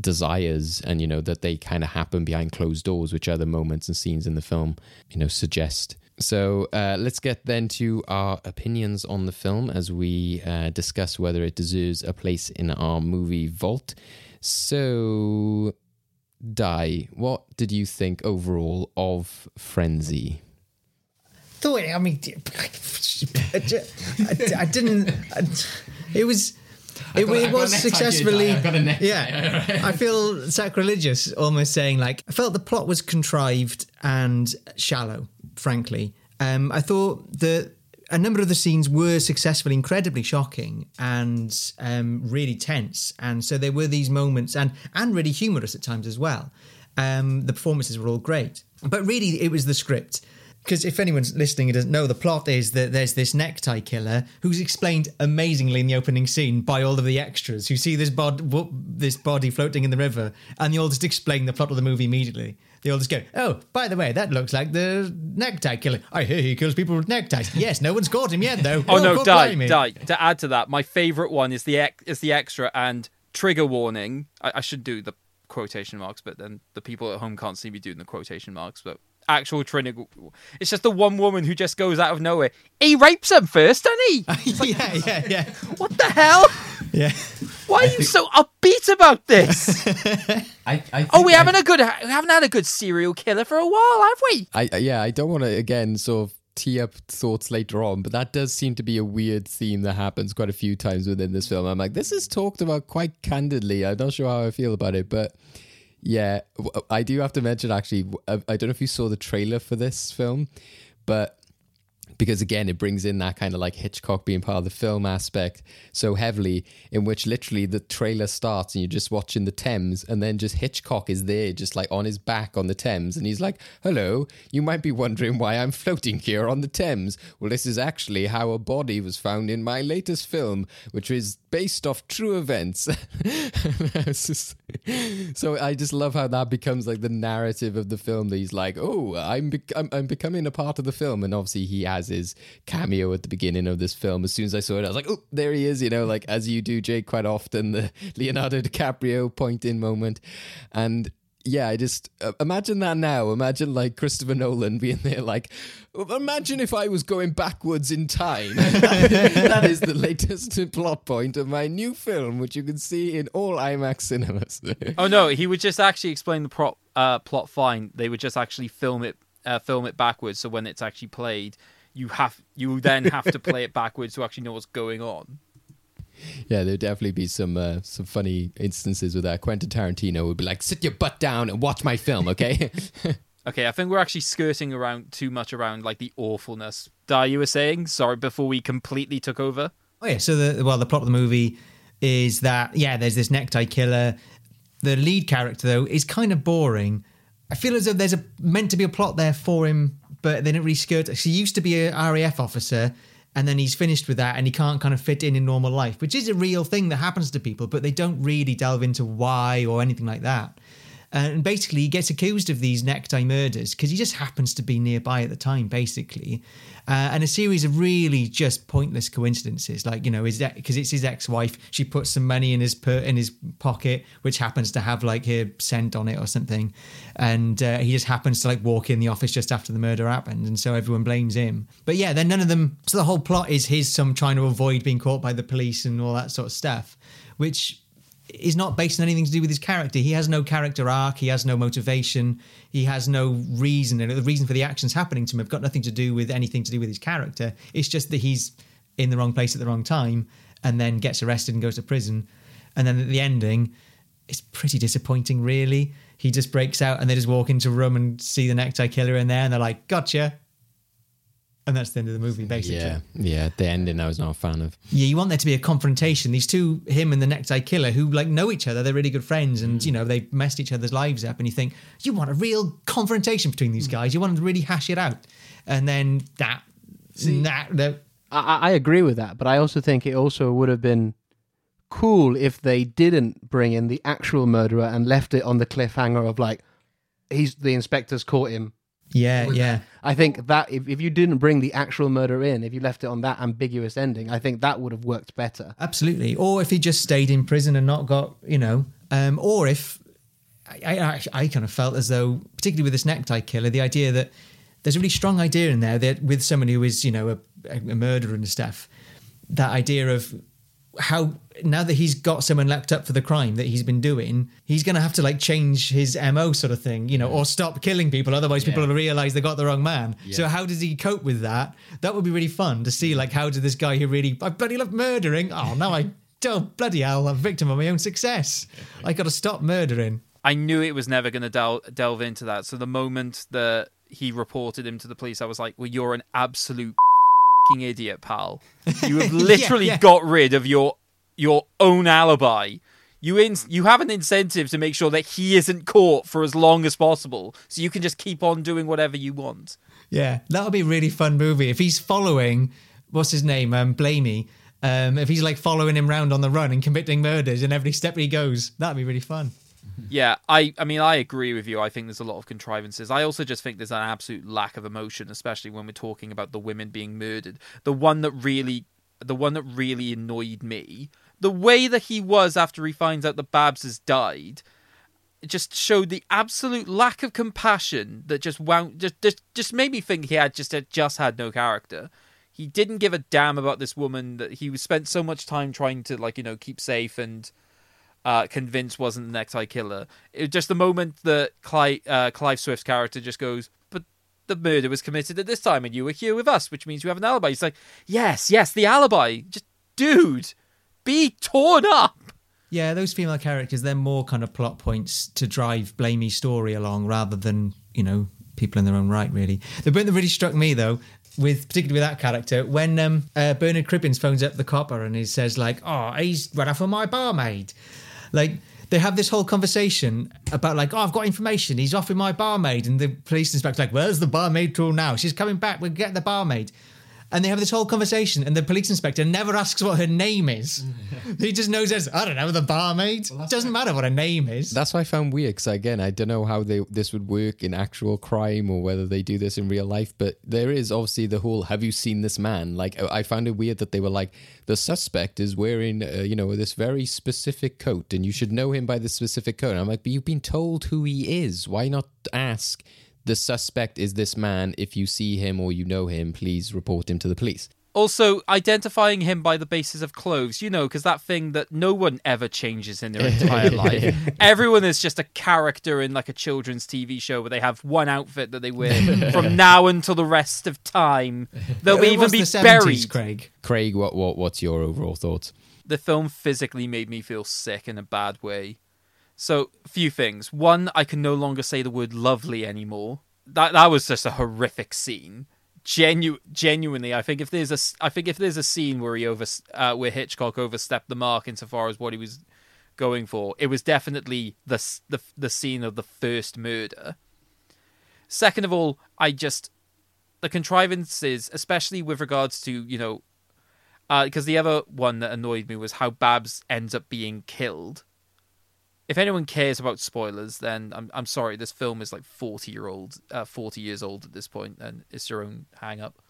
desires and you know that they kind of happen behind closed doors which other moments and scenes in the film you know suggest so uh, let's get then to our opinions on the film as we uh, discuss whether it deserves a place in our movie vault. So, Di, what did you think overall of Frenzy? Thought I mean, I, I didn't. it was. It, got- it was successfully. here, Di. I've got a necktie. Yeah, I feel sacrilegious almost saying like I felt the plot was contrived and shallow. Frankly, um, I thought that a number of the scenes were successfully incredibly shocking and um, really tense, and so there were these moments and and really humorous at times as well. Um, the performances were all great, but really it was the script because if anyone's listening and doesn't know, the plot is that there's this necktie killer who's explained amazingly in the opening scene by all of the extras who see this bod this body floating in the river, and they all just explain the plot of the movie immediately. They all just go, "Oh, by the way, that looks like the necktie killer. I hear he kills people with neckties. Yes, no one's caught him yet, though. Oh, no, God die, die. To add to that, my favorite one is the ex- is the extra and trigger warning. I, I should do the quotation marks, but then the people at home can't see me doing the quotation marks. But actual trigger, it's just the one woman who just goes out of nowhere. He rapes him first, doesn't he? yeah, yeah, yeah, what the hell? yeah. Why are you so upbeat about this? I, I oh, we haven't a good, we haven't had a good serial killer for a while, have we? I yeah, I don't want to again sort of tee up thoughts later on, but that does seem to be a weird theme that happens quite a few times within this film. I'm like, this is talked about quite candidly. I'm not sure how I feel about it, but yeah, I do have to mention actually. I don't know if you saw the trailer for this film, but because again it brings in that kind of like Hitchcock being part of the film aspect so heavily in which literally the trailer starts and you're just watching the Thames and then just Hitchcock is there just like on his back on the Thames and he's like hello you might be wondering why I'm floating here on the Thames. Well this is actually how a body was found in my latest film which is based off true events. Just- so I just love how that becomes like the narrative of the film that he's like oh I'm, bec- I'm I'm becoming a part of the film and obviously he has his cameo at the beginning of this film as soon as I saw it I was like oh there he is you know like as you do Jake quite often the Leonardo DiCaprio point in moment and yeah, I just uh, imagine that now. Imagine like Christopher Nolan being there, like, imagine if I was going backwards in time. that is the latest plot point of my new film, which you can see in all IMAX cinemas. Oh no, he would just actually explain the prop, uh, plot fine. They would just actually film it, uh, film it backwards. So when it's actually played, you have you then have to play it backwards to actually know what's going on. yeah, there'd definitely be some uh, some funny instances with that. Quentin Tarantino would be like, "Sit your butt down and watch my film, okay?" Okay, I think we're actually skirting around too much around like the awfulness. Dar, you were saying sorry before we completely took over. Oh yeah. So the well, the plot of the movie is that yeah, there's this necktie killer. The lead character though is kind of boring. I feel as though there's a meant to be a plot there for him, but they didn't really skirt. He used to be a RAF officer, and then he's finished with that, and he can't kind of fit in in normal life, which is a real thing that happens to people. But they don't really delve into why or anything like that. And basically, he gets accused of these necktie murders because he just happens to be nearby at the time, basically. Uh, and a series of really just pointless coincidences, like you know, is that because it's his ex-wife. She puts some money in his per- in his pocket, which happens to have like her scent on it or something, and uh, he just happens to like walk in the office just after the murder happened, and so everyone blames him. But yeah, then none of them. So the whole plot is his some trying to avoid being caught by the police and all that sort of stuff, which is not based on anything to do with his character. He has no character arc. He has no motivation. He has no reason. And the reason for the actions happening to him have got nothing to do with anything to do with his character. It's just that he's in the wrong place at the wrong time and then gets arrested and goes to prison. And then at the ending, it's pretty disappointing, really. He just breaks out and they just walk into a room and see the necktie killer in there and they're like, gotcha. And that's the end of the movie, basically. yeah, yeah. The ending I was not a fan of. Yeah, you want there to be a confrontation. These two, him and the necktie killer, who like know each other, they're really good friends, and you know they've messed each other's lives up. And you think you want a real confrontation between these guys. You want them to really hash it out, and then that, that, that I, I I agree with that, but I also think it also would have been cool if they didn't bring in the actual murderer and left it on the cliffhanger of like he's the inspector's caught him. Yeah, yeah, I think that if, if you didn't bring the actual murder in, if you left it on that ambiguous ending, I think that would have worked better. absolutely. Or if he just stayed in prison and not got, you know, um, or if I, I, I kind of felt as though, particularly with this necktie killer, the idea that there's a really strong idea in there that with someone who is, you know, a, a murderer and stuff, that idea of how now that he's got someone locked up for the crime that he's been doing, he's going to have to like change his MO sort of thing, you know, or stop killing people. Otherwise, people will realize they got the wrong man. So, how does he cope with that? That would be really fun to see. Like, how did this guy who really, I bloody love murdering. Oh, now I, don't bloody hell, I'm a victim of my own success. I got to stop murdering. I knew it was never going to del- delve into that. So the moment that he reported him to the police, I was like, "Well, you're an absolute fing idiot, pal. You have literally yeah. got rid of your your own alibi. You in- you have an incentive to make sure that he isn't caught for as long as possible, so you can just keep on doing whatever you want." Yeah, that would be a really fun movie if he's following what's his name, um, Blaney. Um, if he's like following him round on the run and committing murders and every step he goes, that'd be really fun. Yeah, I I mean I agree with you. I think there's a lot of contrivances. I also just think there's an absolute lack of emotion, especially when we're talking about the women being murdered. The one that really the one that really annoyed me, the way that he was after he finds out that Babs has died, just showed the absolute lack of compassion that just wound just just, just made me think he had just had just had no character. He didn't give a damn about this woman that he spent so much time trying to like, you know, keep safe and uh, convinced wasn't the necktie killer. It just the moment that Clive, uh, Clive Swift's character just goes, "But the murder was committed at this time, and you were here with us, which means you have an alibi." He's like, "Yes, yes, the alibi." Just, dude, be torn up. Yeah, those female characters, they're more kind of plot points to drive Blaney's story along rather than, you know, people in their own right, really. The bit that really struck me, though, with particularly with that character when um, uh, Bernard Cribbins phones up the copper and he says like, "Oh, he's run off with my barmaid," like. They have this whole conversation about like, oh, I've got information. He's off with my barmaid, and the police inspector's like, "Where's the barmaid till now? She's coming back. We'll get the barmaid." And they have this whole conversation, and the police inspector never asks what her name is. he just knows as I don't know the barmaid. Doesn't matter what her name is. That's what I found weird because again, I don't know how they this would work in actual crime or whether they do this in real life. But there is obviously the whole "Have you seen this man?" Like I found it weird that they were like, "The suspect is wearing, uh, you know, this very specific coat, and you should know him by this specific coat." And I'm like, "But you've been told who he is. Why not ask?" The suspect is this man. If you see him or you know him, please report him to the police. Also, identifying him by the basis of clothes, you know, because that thing that no one ever changes in their entire life. Everyone is just a character in like a children's TV show where they have one outfit that they wear from now until the rest of time. They'll even be the 70s, buried. Craig. Craig, what what what's your overall thoughts? the film physically made me feel sick in a bad way. So, few things. One, I can no longer say the word lovely anymore. That that was just a horrific scene. Genu- genuinely, I think if there's a I think if there's a scene where he over uh, where Hitchcock overstepped the mark insofar as what he was going for, it was definitely the the the scene of the first murder. Second of all, I just the contrivances, especially with regards to you know because the other one that annoyed me was how Babs ends up being killed. If anyone cares about spoilers, then I'm I'm sorry. This film is like forty year old, uh, forty years old at this point, and it's your own hang up.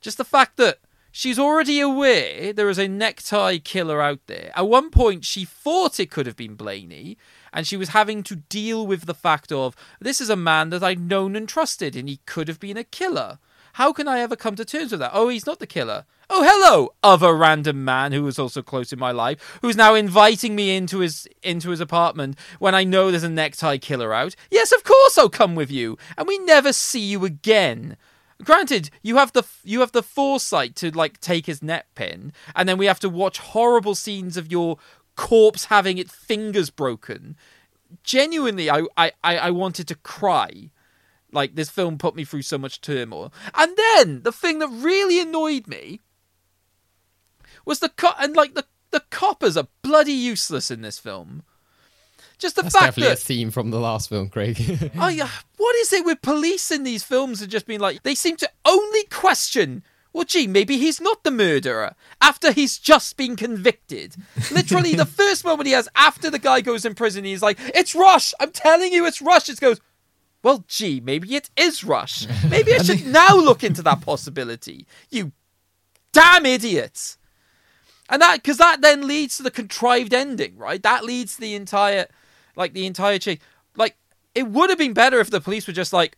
Just the fact that she's already aware there is a necktie killer out there. At one point, she thought it could have been Blaney, and she was having to deal with the fact of this is a man that I'd known and trusted, and he could have been a killer. How can I ever come to terms with that? Oh, he's not the killer. Oh, hello, other random man who was also close in my life, who's now inviting me into his into his apartment when I know there's a necktie killer out. Yes, of course I'll come with you, and we never see you again. Granted, you have the you have the foresight to like take his neck pin, and then we have to watch horrible scenes of your corpse having its fingers broken. Genuinely, I I I wanted to cry. Like this film put me through so much turmoil. And then the thing that really annoyed me was the co- and like the the coppers are bloody useless in this film. Just the That's fact definitely that a theme from the last film, Craig. Oh yeah, what is it with police in these films? Have just been like they seem to only question. Well, gee, maybe he's not the murderer after he's just been convicted. Literally, the first moment he has after the guy goes in prison, he's like, "It's Rusk. I'm telling you, it's Rusk." It goes, "Well, gee, maybe it is Rusk. Maybe I should now look into that possibility." You damn idiots! And that because that then leads to the contrived ending, right? That leads to the entire, like the entire chase. Like it would have been better if the police were just like,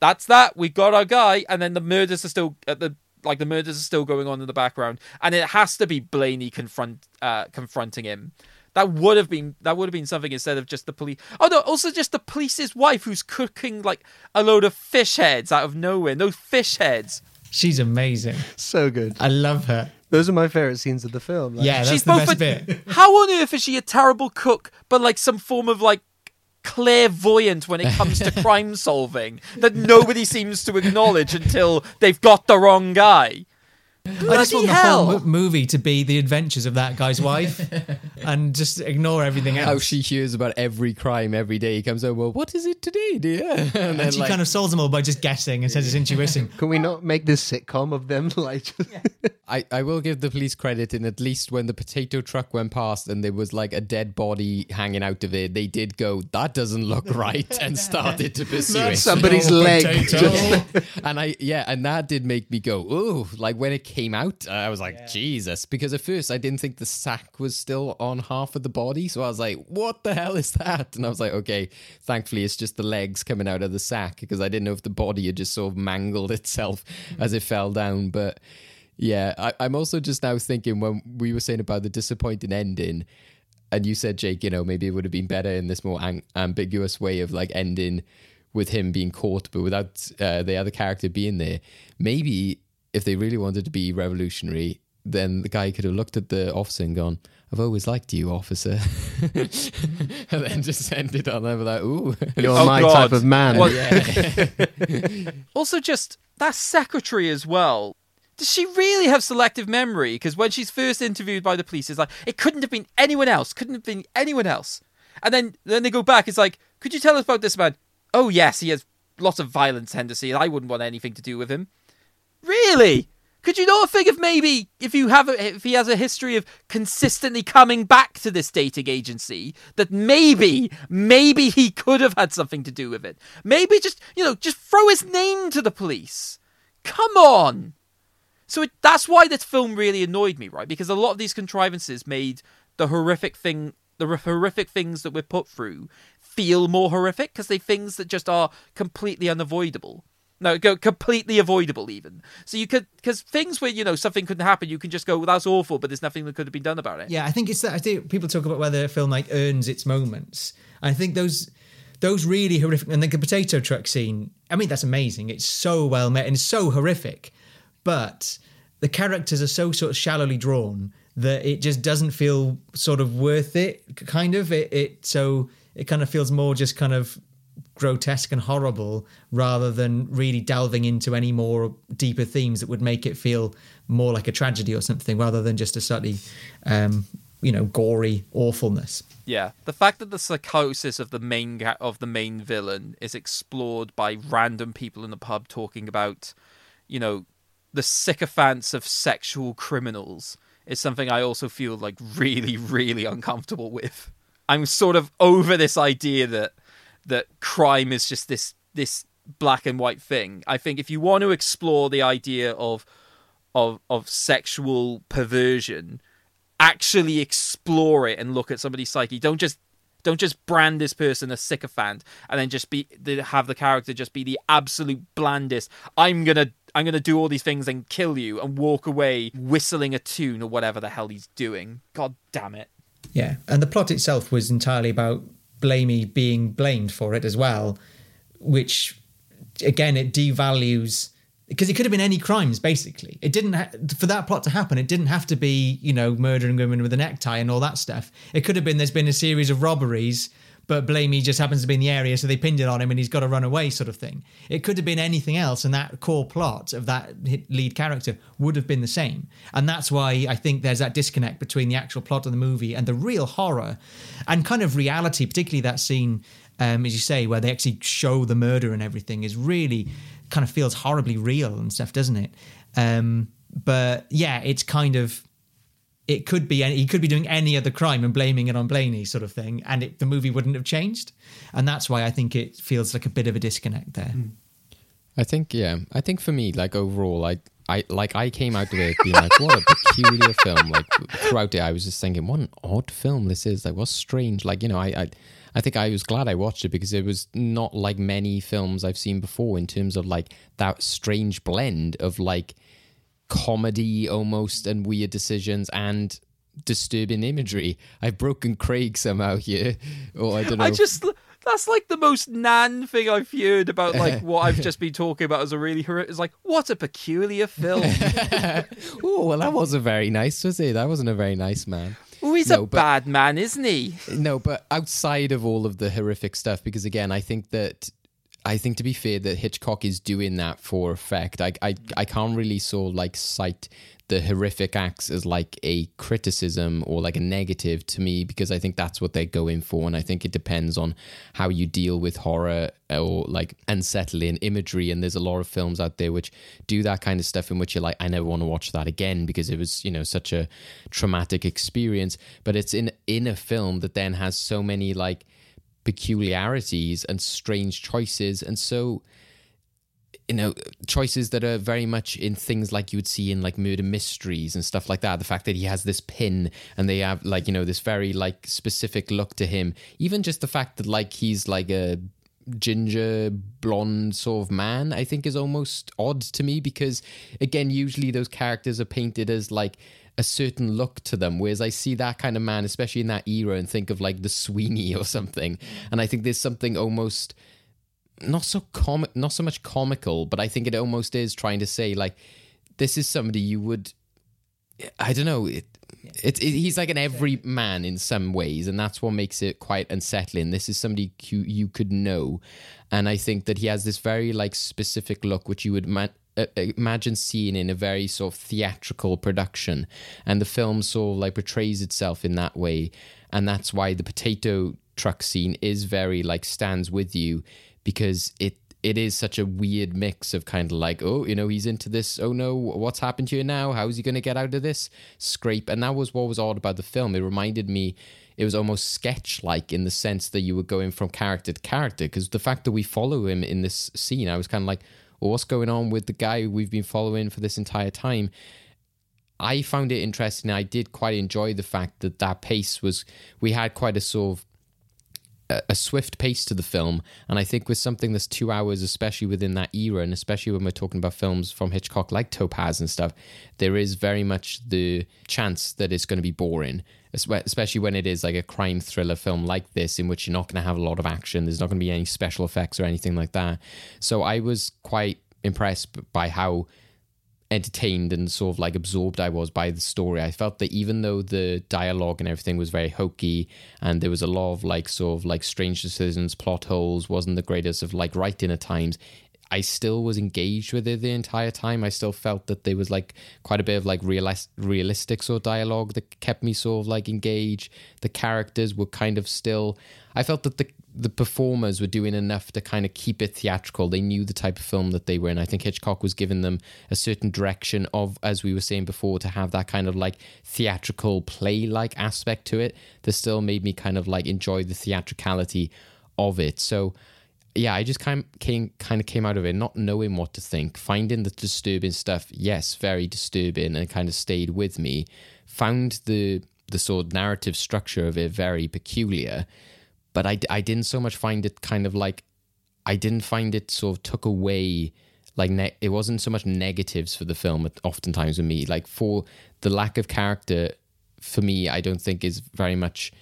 "That's that. We got our guy," and then the murders are still at the like the murders are still going on in the background, and it has to be Blaney confront uh, confronting him. That would have been that would have been something instead of just the police. Oh no, also just the police's wife who's cooking like a load of fish heads out of nowhere. Those fish heads. She's amazing. So good. I love her. Those are my favorite scenes of the film. Like, Yeah, that's She's the both best a- bit. How on earth is she a terrible cook, but like some form of like clairvoyant when it comes to crime solving that nobody seems to acknowledge until they've got the wrong guy? I just Bloody want the hell! whole movie to be the adventures of that guy's wife, and just ignore everything else. How she hears about every crime every day. He comes over, well, what is it today, dear? And then and she like, kind of solves them all by just guessing and says it's intuition. Can we not make this sitcom of them? Like, just- I, I will give the police credit in at least when the potato truck went past and there was like a dead body hanging out of it, they did go, that doesn't look right, and started to pursue it. somebody's Oh, leg. potato. and I yeah, and that did make me go, oh, like when it came out, I was like, Jesus, because at first I didn't think the sack was still on half of the body, so I was like, what the hell is that? And I was like, okay, thankfully it's just the legs coming out of the sack because I didn't know if the body had just sort of mangled itself as it fell down, but. Yeah, I, I'm also just now thinking when we were saying about the disappointing ending, and you said, Jake, you know, maybe it would have been better in this more ang- ambiguous way of like ending with him being caught, but without uh, the other character being there. Maybe if they really wanted to be revolutionary, then the guy could have looked at the officer and gone, I've always liked you, officer. and then just ended on them like, ooh. You're Oh, my God. type of man. Well- Also, just that secretary as well. Does she really have selective memory? Because when she's first interviewed by the police, it's like it couldn't have been anyone else. Couldn't have been anyone else. And then then they go back. It's like, could you tell us about this man? Oh yes, he has lots of violent tendencies. I wouldn't want anything to do with him. Really? Could you not think of maybe if you have a, if he has a history of consistently coming back to this dating agency that maybe maybe he could have had something to do with it. Maybe just you know just throw his name to the police. Come on. So it, that's why this film really annoyed me, right? Because a lot of these contrivances made the horrific thing, the horrific things that we're put through, feel more horrific because they things that just are completely unavoidable. No, go completely avoidable even. So you could because things where you know something couldn't happen, you can just go, well, "That's awful," but there's nothing that could have been done about it. Yeah, I think it's that. I think people talk about whether a film like earns its moments. I think those those really horrific and the potato truck scene. I mean, that's amazing. It's so well made and so horrific, but the characters are so sort of shallowly drawn that it just doesn't feel sort of worth it. Kind of it. it so it kind of feels more just kind of grotesque and horrible rather than really delving into any more deeper themes that would make it feel more like a tragedy or something rather than just a slightly um, you know gory awfulness Yeah, the fact that the psychosis of the main of the main villain is explored by random people in the pub talking about, you know, the sycophants of sexual criminals is something I also feel like really, really uncomfortable with. I'm sort of over this idea that that crime is just this this black and white thing. I think if you want to explore the idea of of of sexual perversion, actually explore it and look at somebody's psyche. Don't just don't just brand this person a sycophant and then just be have the character just be the absolute blandest. I'm gonna I'm gonna do all these things and kill you and walk away whistling a tune or whatever the hell he's doing. God damn it. yeah and the plot itself was entirely about Blaney being blamed for it as well which again it devalues because it could have been any crimes basically. It didn't ha- for that plot to happen it didn't have to be you know murdering women with a necktie and all that stuff. It could have been there's been a series of robberies but Blaney just happens to be in the area so they pinned it on him and he's got to run away sort of thing it could have been anything else and that core plot of that lead character would have been the same and that's why i think there's that disconnect between the actual plot of the movie and the real horror and kind of reality particularly that scene um, as you say, where they actually show the murder and everything, is really kind of feels horribly real and stuff, doesn't it? Um, but yeah, it's kind of it could be any, he could be doing any other crime and blaming it on Blaney, sort of thing, and it, the movie wouldn't have changed, and that's why I think it feels like a bit of a disconnect there. Hmm. I think yeah. I think for me, like overall, I I like I came out of it being like, what a peculiar film. Like throughout it, I was just thinking, what an odd film this is. Like, what's strange. Like you know, I I, I think I was glad I watched it because it was not like many films I've seen before in terms of like that strange blend of like comedy almost and weird decisions and disturbing imagery. I've broken Craig somehow here, or I don't know. I just that's like the most nan thing I've heard about like what I've just been talking about as a really horrific. It's like what a peculiar film. oh well, that wasn't very nice, was it? That wasn't a very nice man. oh, he's No, a but- bad man, isn't he? No, but outside of all of the horrific stuff, because again, I think that I think to be fair that Hitchcock is doing that for effect. I I, I can't really of like cite the horrific acts as like a criticism or like a negative to me because I think that's what they're going for, and I think it depends on how you deal with horror or like unsettling imagery. And there's a lot of films out there which do that kind of stuff in which you're like, I never want to watch that again because it was you know such a traumatic experience. But it's in in a film that then has so many like peculiarities and strange choices. And so you know choices that are very much in things like you would see in like murder mysteries and stuff like that. The fact that he has this pin and they have like you know this very like specific look to him. Even just the fact that like he's like a ginger blonde sort of man i think is almost odd to me because again usually those characters are painted as like a certain look to them whereas i see that kind of man especially in that era and think of like the sweeney or something. And i think there's something almost not so com not so much comical but i think it almost is trying to say like this is somebody you would i don't know it, it, it he's like an every man in some ways and that's what makes it quite unsettling. This is somebody you, you could know. And i think that he has this very like specific look which you would ma- uh, Uh, uh, imagine seeing in a very sort of theatrical production, and the film sort of like portrays itself in that way, and that's why the potato truck scene is very like stands with you because it it is such a weird mix of kind of like, oh, you know, he's into this. Oh no, what's happened here now? How is he going to get out of this scrape? And that was what was odd about the film. It reminded me, it was almost sketch like in the sense that you were going from character to character. Because the fact that we follow him in this scene, I was kind of like, well, what's going on with the guy we've been following for this entire time? I found it interesting. I did quite enjoy the fact that that pace was, we had quite a sort of a, swift pace to the film. And I think with something that's two hours, especially within that era, and especially when we're talking about films from Hitchcock like Topaz and stuff, there is very much the chance that it's going to be boring. Especially when it is like a crime thriller film like this, in which you're not going to have a lot of action. There's not going to be any special effects or anything like that. So I was quite impressed by how entertained and sort of like absorbed I was by the story. I felt that even though the dialogue and everything was very hokey and there was a lot of like sort of like strange decisions, plot holes, wasn't the greatest of like writing at times. I still was engaged with it the entire time. I still felt that there was like quite a bit of like realis- realistic sort of dialogue that kept me sort of like engaged. The characters were kind of still. I felt that the the performers were doing enough to kind of keep it theatrical. They knew the type of film that they were in. I think Hitchcock was giving them a certain direction of, as we were saying before, to have that kind of like theatrical play like aspect to it that still made me kind of like enjoy the theatricality of it. So yeah, I just kind came kind of came out of it not knowing what to think, finding the disturbing stuff. Yes, very disturbing, and kind of stayed with me. Found the the sort of narrative structure of it very peculiar, but I I didn't so much find it kind of like I didn't find it sort of took away like ne- it wasn't so much negatives for the film oftentimes with me like for the lack of character for me I don't think is very much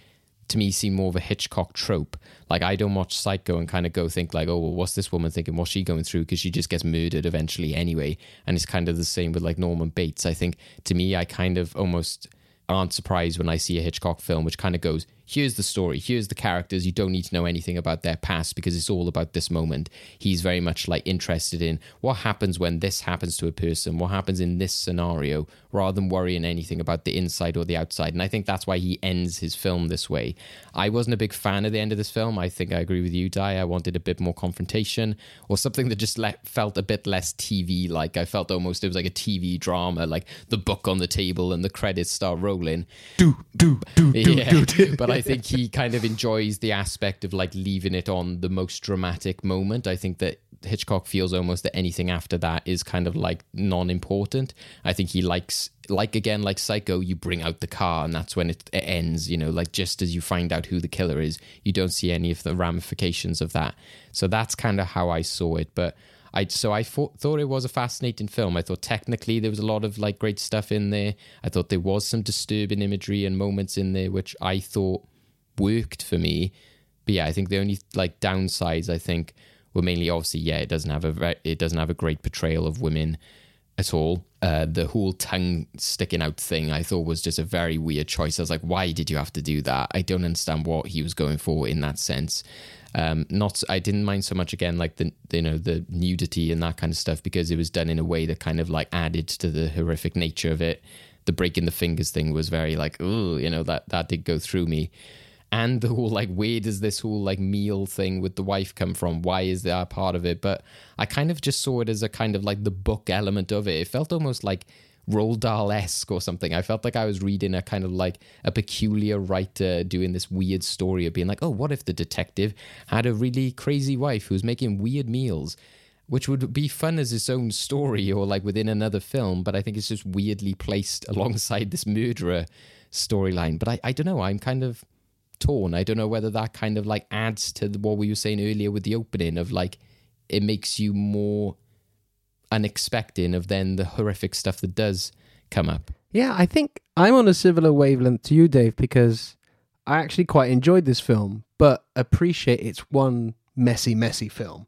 to me seem more of a Hitchcock trope. Like I don't watch Psycho and kind of go think like, oh, well, what's this woman thinking? What's she going through? Because she just gets murdered eventually anyway. And it's kind of the same with like Norman Bates. I think to me, I kind of almost aren't surprised when I see a Hitchcock film which kind of goes, here's the story, here's the characters. You don't need to know anything about their past because it's all about this moment. He's very much like interested in what happens when this happens to a person, what happens in this scenario, rather than worrying anything about the inside or the outside. And I think that's why he ends his film this way. I wasn't a big fan of the end of this film. I think I agree with you, Di. I wanted a bit more confrontation or something that just le- felt a bit less TV like. I felt almost it was like a TV drama, like the book on the table and the credits start rolling. Do do do do Yeah, do. do. but I think he kind of enjoys the aspect of like leaving it on the most dramatic moment. I think that Hitchcock feels almost that anything after that is kind of like non-important. I think he likes like again like Psycho, you bring out the car and that's when it, it ends. You know, like just as you find out who the killer is, you don't see any of the ramifications of that. So that's kind of how I saw it, but. I so I thought, thought it was a fascinating film. I thought technically there was a lot of like great stuff in there. I thought there was some disturbing imagery and moments in there which I thought worked for me. But yeah, I think the only like downsides I think were mainly obviously yeah it doesn't have a it doesn't have a great portrayal of women at all. Uh, the whole tongue sticking out thing I thought was just a very weird choice. I was like, why did you have to do that? I don't understand what he was going for in that sense. Um, not I didn't mind so much again like the you know the nudity and that kind of stuff because it was done in a way that kind of like added to the horrific nature of it. The breaking the fingers thing was very like oh you know that that did go through me. And the whole like where does this whole like meal thing with the wife come from? Why is that part of it? But i kind of just saw it as a kind of like the book element of it. It felt almost like Roald Dahl-esque or something. I felt like I was reading a kind of like a peculiar writer doing this weird story of being like, oh, what if the detective had a really crazy wife who's making weird meals? Which would be fun as its own story or like within another film, but I think it's just weirdly placed alongside this murderer storyline. But I, I don't know. I'm kind of torn. I don't know whether that kind of like adds to what we were saying earlier with the opening of like it makes you more unexpecting of then the horrific stuff that does come up. Yeah, I think I'm on a similar wavelength to you, Dave, because I actually quite enjoyed this film, but appreciate it's one messy, messy film.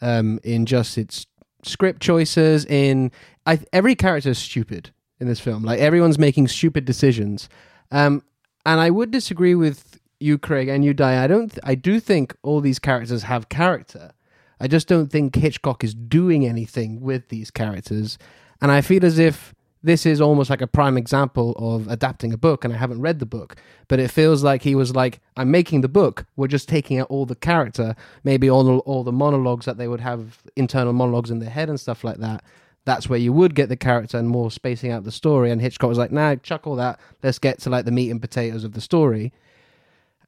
Um, in just its script choices, in I, every character is stupid in this film. Like everyone's making stupid decisions. Um, and I would disagree with you, Craig, and you, Di. I don't. Th- I do think all these characters have character. I just don't think Hitchcock is doing anything with these characters. And I feel as if this is almost like a prime example of adapting a book, and I haven't read the book, but it feels like he was like, I'm making the book, we're just taking out all the character, maybe all the, all the monologues that they would have, internal monologues in their head and stuff like that. That's where you would get the character and more spacing out the story. And Hitchcock was like, nah, chuck all that. Let's get to like the meat and potatoes of the story.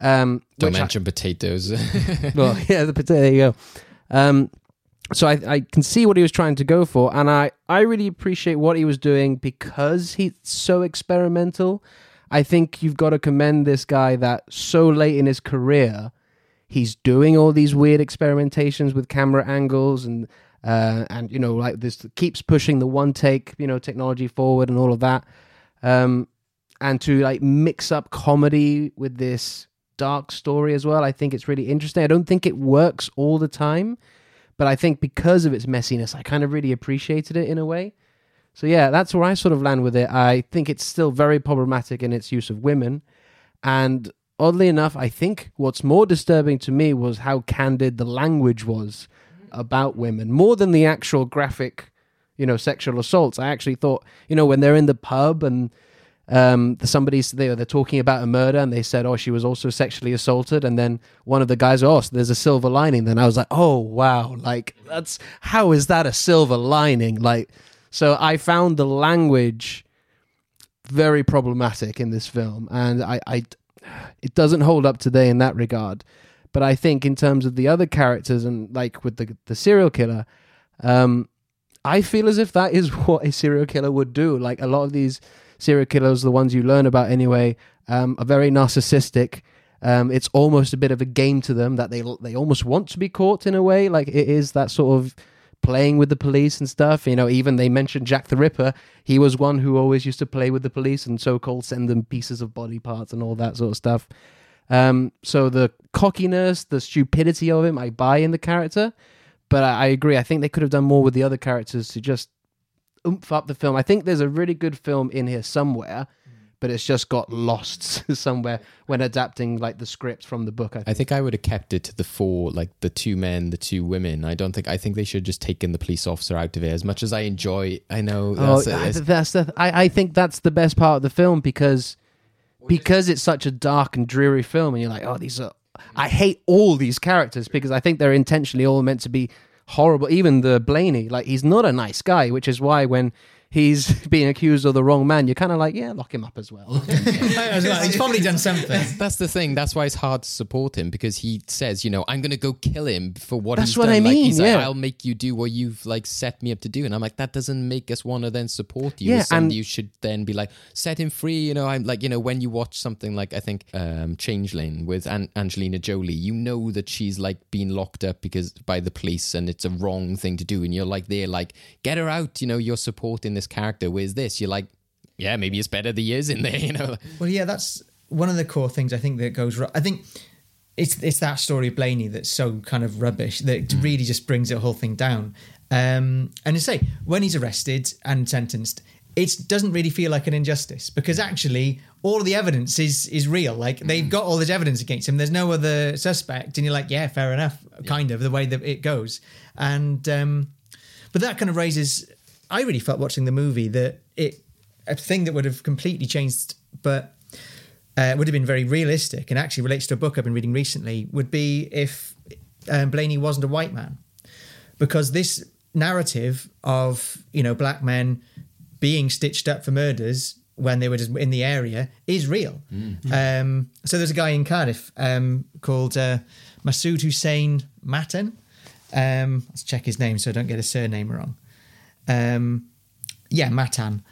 Um, Don't which I- mention potatoes. well, yeah, the potato. There you go. Um, so I, I can see what he was trying to go for, and I, I really appreciate what he was doing because he's so experimental. I think you've got to commend this guy that so late in his career, he's doing all these weird experimentations with camera angles and uh, and you know like this keeps pushing the one take you know technology forward and all of that. Um, and to like mix up comedy with this dark story as well. I think it's really interesting. I don't think it works all the time, but I think because of its messiness, I kind of really appreciated it in a way. So yeah, that's where I sort of land with it. I think it's still very problematic in its use of women, and oddly enough, I think what's more disturbing to me was how candid the language was about women, more than the actual graphic, you know, sexual assaults. I actually thought, you know, when they're in the pub and um, somebody's they, they're talking about a murder and they said, oh, she was also sexually assaulted, and then one of the guys, oh, so there's a silver lining. Then I was like, oh wow, like that's how is that a silver lining? Like, so I found the language very problematic in this film, and I, I it doesn't hold up today in that regard. But I think in terms of the other characters and like with the the serial killer, um, I feel as if that is what a serial killer would do. Like a lot of these serial killers, the ones you learn about anyway, um, are very narcissistic. Um, it's almost a bit of a game to them that they they almost want to be caught in a way. Like it is that sort of playing with the police and stuff. You know, even they mentioned Jack the Ripper. He was one who always used to play with the police and so-called send them pieces of body parts and all that sort of stuff. Um, so the cockiness, the stupidity of him, I buy in the character. But I, I agree. I think they could have done more with the other characters to just oomph up the film. I think there's a really good film in here somewhere, but it's just got lost somewhere when adapting like the script from the book. I I think. think I would have kept it to the four, like the two men, the two women. I don't think. I think they should have just taken the police officer out of it. As much as I enjoy, I know Oh, that's, I- it's- that's the. I, I think that's the best part of the film because because it's such a dark and dreary film, and you're like, oh, these are. I hate all these characters because I think they're intentionally all meant to be horrible. Even the Blaney, like he's not a nice guy, which is why when he's being accused of the wrong man, you're kind of like, yeah, lock him up as well. As He's probably done something. That's the thing. That's why it's hard to support him because he says, you know, I'm going to go kill him for what That's he's what done. I Like, mean, he's yeah. like, I'll make you do what you've like set me up to do, and I'm like, that doesn't make us want to then support you. Yeah, and- you should then be like, set him free. You know, I'm like, you know, when you watch something like I think um, Changeling with An- Angelina Jolie, you know that she's like being locked up because by the police, and it's a wrong thing to do, and you're like, they're like, get her out. You know, you're supporting this character. Where's this? You're like. Yeah, maybe it's better the years in there, you know. Well, yeah, that's one of the core things I think that goes wrong. I think it's it's that story of Blaney that's so kind of rubbish that it really just brings the whole thing down. Um, and to say when he's arrested and sentenced, it doesn't really feel like an injustice because actually all the evidence is is real. Like they've got all this evidence against him. There's no other suspect, and you're like, yeah, fair enough, kind of the way that it goes. And um, but that kind of raises. I really felt watching the movie that it a thing that would have completely changed, but uh, would have been very realistic and actually relates to a book I've been reading recently. Would be if um, Blaney wasn't a white man, because this narrative of you know black men being stitched up for murders when they were just in the area is real. Um, so there's a guy in Cardiff um, called uh, Masood Hussein Mattan. Um, let's check his name so I don't get his surname wrong. Um, yeah, Mattan.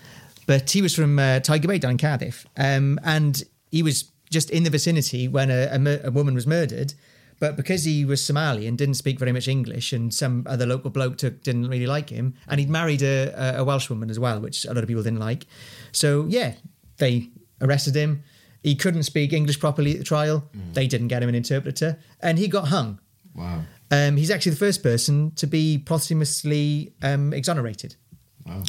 But he was from uh, Tiger Bay down in Cardiff. Um, and he was just in the vicinity when a, a, a woman was murdered. But because he was Somali and didn't speak very much English, and some other local bloke took, didn't really like him, and he'd married a, a- a Welsh woman as well, which a lot of people didn't like. So, yeah, they arrested him. He couldn't speak English properly at the trial. They didn't get him an interpreter, and he got hung. Wow. Um, he's actually the first person to be posthumously um, exonerated.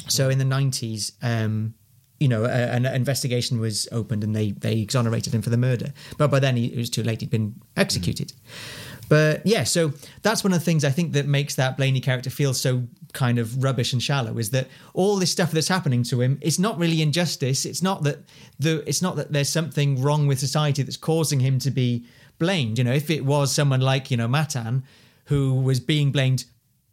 So in the nineties, um, you know, a, an investigation was opened and they they exonerated him for the murder. But by then he, it was too late; he'd been executed. But yeah, so that's one of the things I think that makes that Blaney character feel so kind of rubbish and shallow is that all this stuff that's happening to him it's not really injustice it's not that the it's not that there's something wrong with society that's causing him to be blamed you know if it was someone like you know Mattan who was being blamed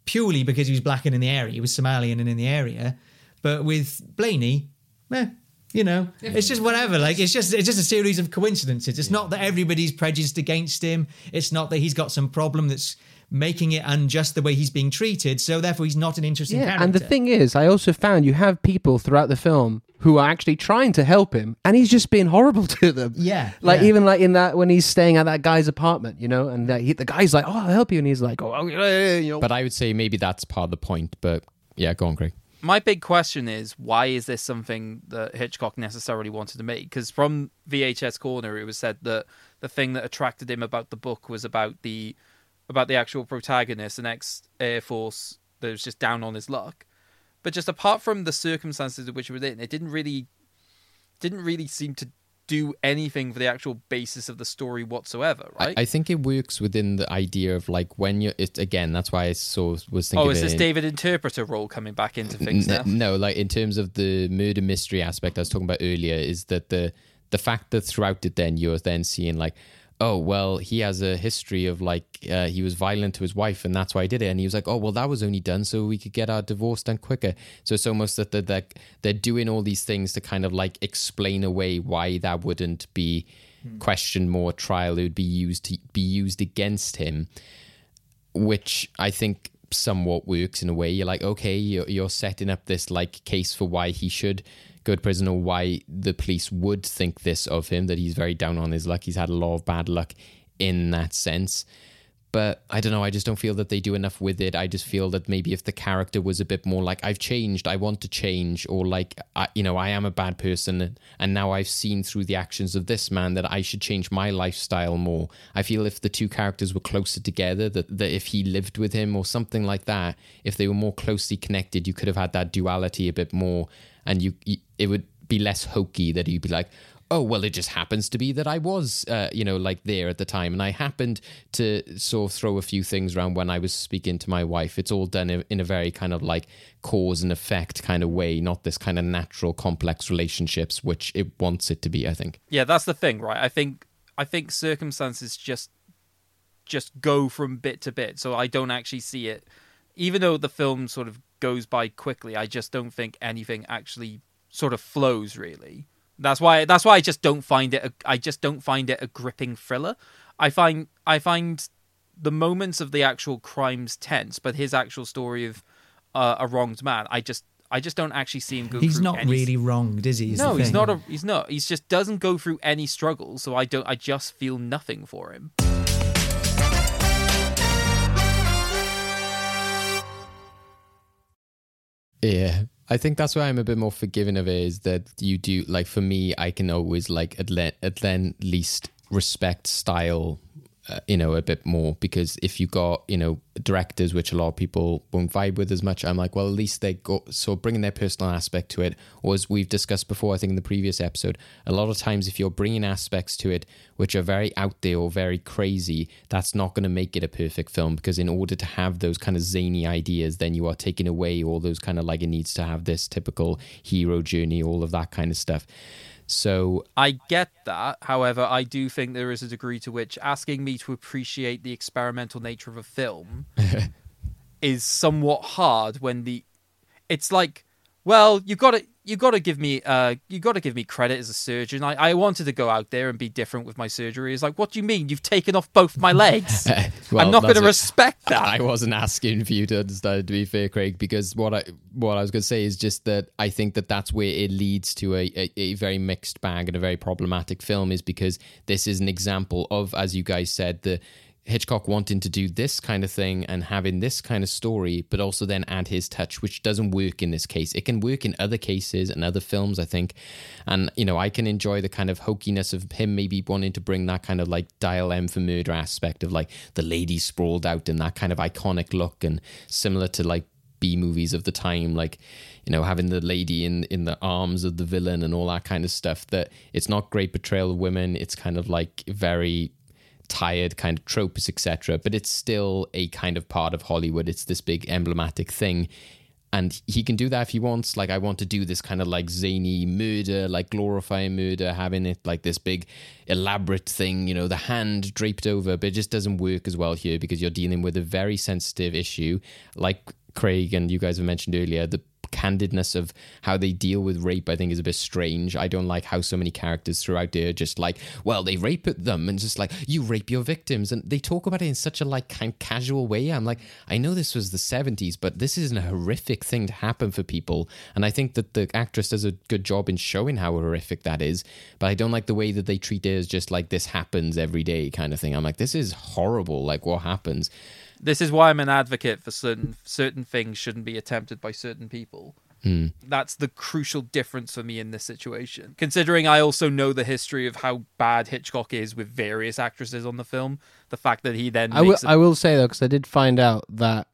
purely because he was black and in the area he was Somalian and in the area but with Blaney eh, you know it's just whatever like it's just it's just a series of coincidences. It's not that everybody's prejudiced against him. It's not that he's got some problem that's making it unjust the way he's being treated so therefore he's not an interesting Yeah, character and the thing is, I also found you have people throughout the film who are actually trying to help him, and he's just being horrible to them. Yeah, like yeah. even like in that when he's staying at that guy's apartment, you know, and uh, he, the guy's like, "Oh, I'll help you," and he's like, "Oh, you know. But I would say maybe that's part of the point. But yeah, go on, greg my big question is why is this something that Hitchcock necessarily wanted to make? Because from VHS Corner, it was said that the thing that attracted him about the book was about the about the actual protagonist, an ex Air Force that was just down on his luck. But just apart from the circumstances in which it was in, it didn't really didn't really seem to do anything for the actual basis of the story whatsoever, right? I, I think it works within the idea of like when you're it, again. That's why I of was thinking. oh, is this in- David Interpreter role coming back into things now? N- no, like in terms of the murder mystery aspect I was talking about earlier, is that the the fact that throughout it, then you're then seeing like, oh well, he has a history of like uh, he was violent to his wife, and that's why he did it. And he was like, oh well, that was only done so we could get our divorce done quicker. So it's almost that they're, they're, they're doing all these things to kind of like explain away why that wouldn't be questioned more trial. It would be used to be used against him which I think somewhat works in a way. You're like, okay, you're, you're setting up this like case for why he should go to prison or why the police would think this of him, that he's very down on his luck. He's had a lot of bad luck in that sense. But I don't know. I just don't feel that they do enough with it. I just feel that maybe if the character was a bit more like I've changed, I want to change, or like I, you know, I am a bad person, and now I've seen through the actions of this man that I should change my lifestyle more. I feel if the two characters were closer together, that, that if he lived with him or something like that, if they were more closely connected, you could have had that duality a bit more, and you, you it would be less hokey. That you'd be like, oh well it just happens to be that i was uh, you know like there at the time and i happened to sort of throw a few things around when i was speaking to my wife it's all done in a very kind of like cause and effect kind of way not this kind of natural complex relationships which it wants it to be i think Yeah, that's the thing, right? I think I think circumstances just just go from bit to bit, so I don't actually see it. Even though the film sort of goes by quickly, I just don't think anything actually sort of flows really. That's why that's why I just don't find it. A, I just don't find it a gripping thriller. I find I find the moments of the actual crimes tense, but his actual story of uh, a wronged man, I just I just don't actually see him go. He's through not any- really wronged, is he? is no, he's not a. He's not. He's just doesn't go through any struggle. So I don't. I just feel nothing for him. Yeah. I think that's why I'm a bit more forgiving of it is that you do like for me I can always like at, le- at then least respect style uh, you know a bit more because if you got you know directors which a lot of people won't vibe with as much I'm like well at least they go so bringing their personal aspect to it. Or as we've discussed before I think in the previous episode a lot of times if you're bringing aspects to it which are very out there or very crazy that's not going to make it a perfect film because in order to have those kind of zany ideas then you are taking away all those kind of like it needs to have this typical hero journey all of that kind of stuff so I get that. However, I do think there is a degree to which asking me to appreciate the experimental nature of a film is somewhat hard when the it's like well you've got to you got to give me uh you got to give me credit as a surgeon. I, I wanted to go out there and be different with my surgery. It's like what do you mean? You've taken off both my legs? Well, i'm not going to respect that. I wasn't asking for you to understand. To be fair, Craig, because what I what I was going to say is just that I think that that's where it leads to a, a, a very mixed bag and a very problematic film is because this is an example of, as you guys said, the Hitchcock wanting to do this kind of thing and having this kind of story, but also then add his touch, which doesn't work in this case. It can work in other cases and other films, I think. And, you know, I can enjoy the kind of hokiness of him maybe wanting to bring that kind of like dial M for murder aspect of like the lady sprawled out and that kind of iconic look and similar to like B movies of the time, like you know having the lady in in the arms of the villain and all that kind of stuff. That it's not great portrayal of women. It's kind of like very tired kind of tropes, etc. But it's still a kind of part of Hollywood. It's this big emblematic thing. And he can do that if he wants. Like, I want to do this kind of like zany murder, like glorifying murder, having it like this big elaborate thing, you know, the hand draped over, but it just doesn't work as well here because you're dealing with a very sensitive issue. Like Craig and you guys have mentioned earlier, the candidness of how they deal with rape, I think, is a bit strange. I don't like how so many characters throughout there just like, well, they rape at them and just like, you rape your victims. And they talk about it in such a like kind of casual way. I'm like, I know this was the 70s, but this is a horrific thing to happen for people. And I think that the actress does a good job in showing how horrific that is. But I don't like the way that they treat it as just like this happens every day kind of thing. I'm like, this is horrible. Like, what happens? This is why I'm an advocate for certain certain things shouldn't be attempted by certain people. That's the crucial difference for me in this situation. Considering I also know the history of how bad Hitchcock is with various actresses on the film, the fact that he then I will, say though, because I did find out that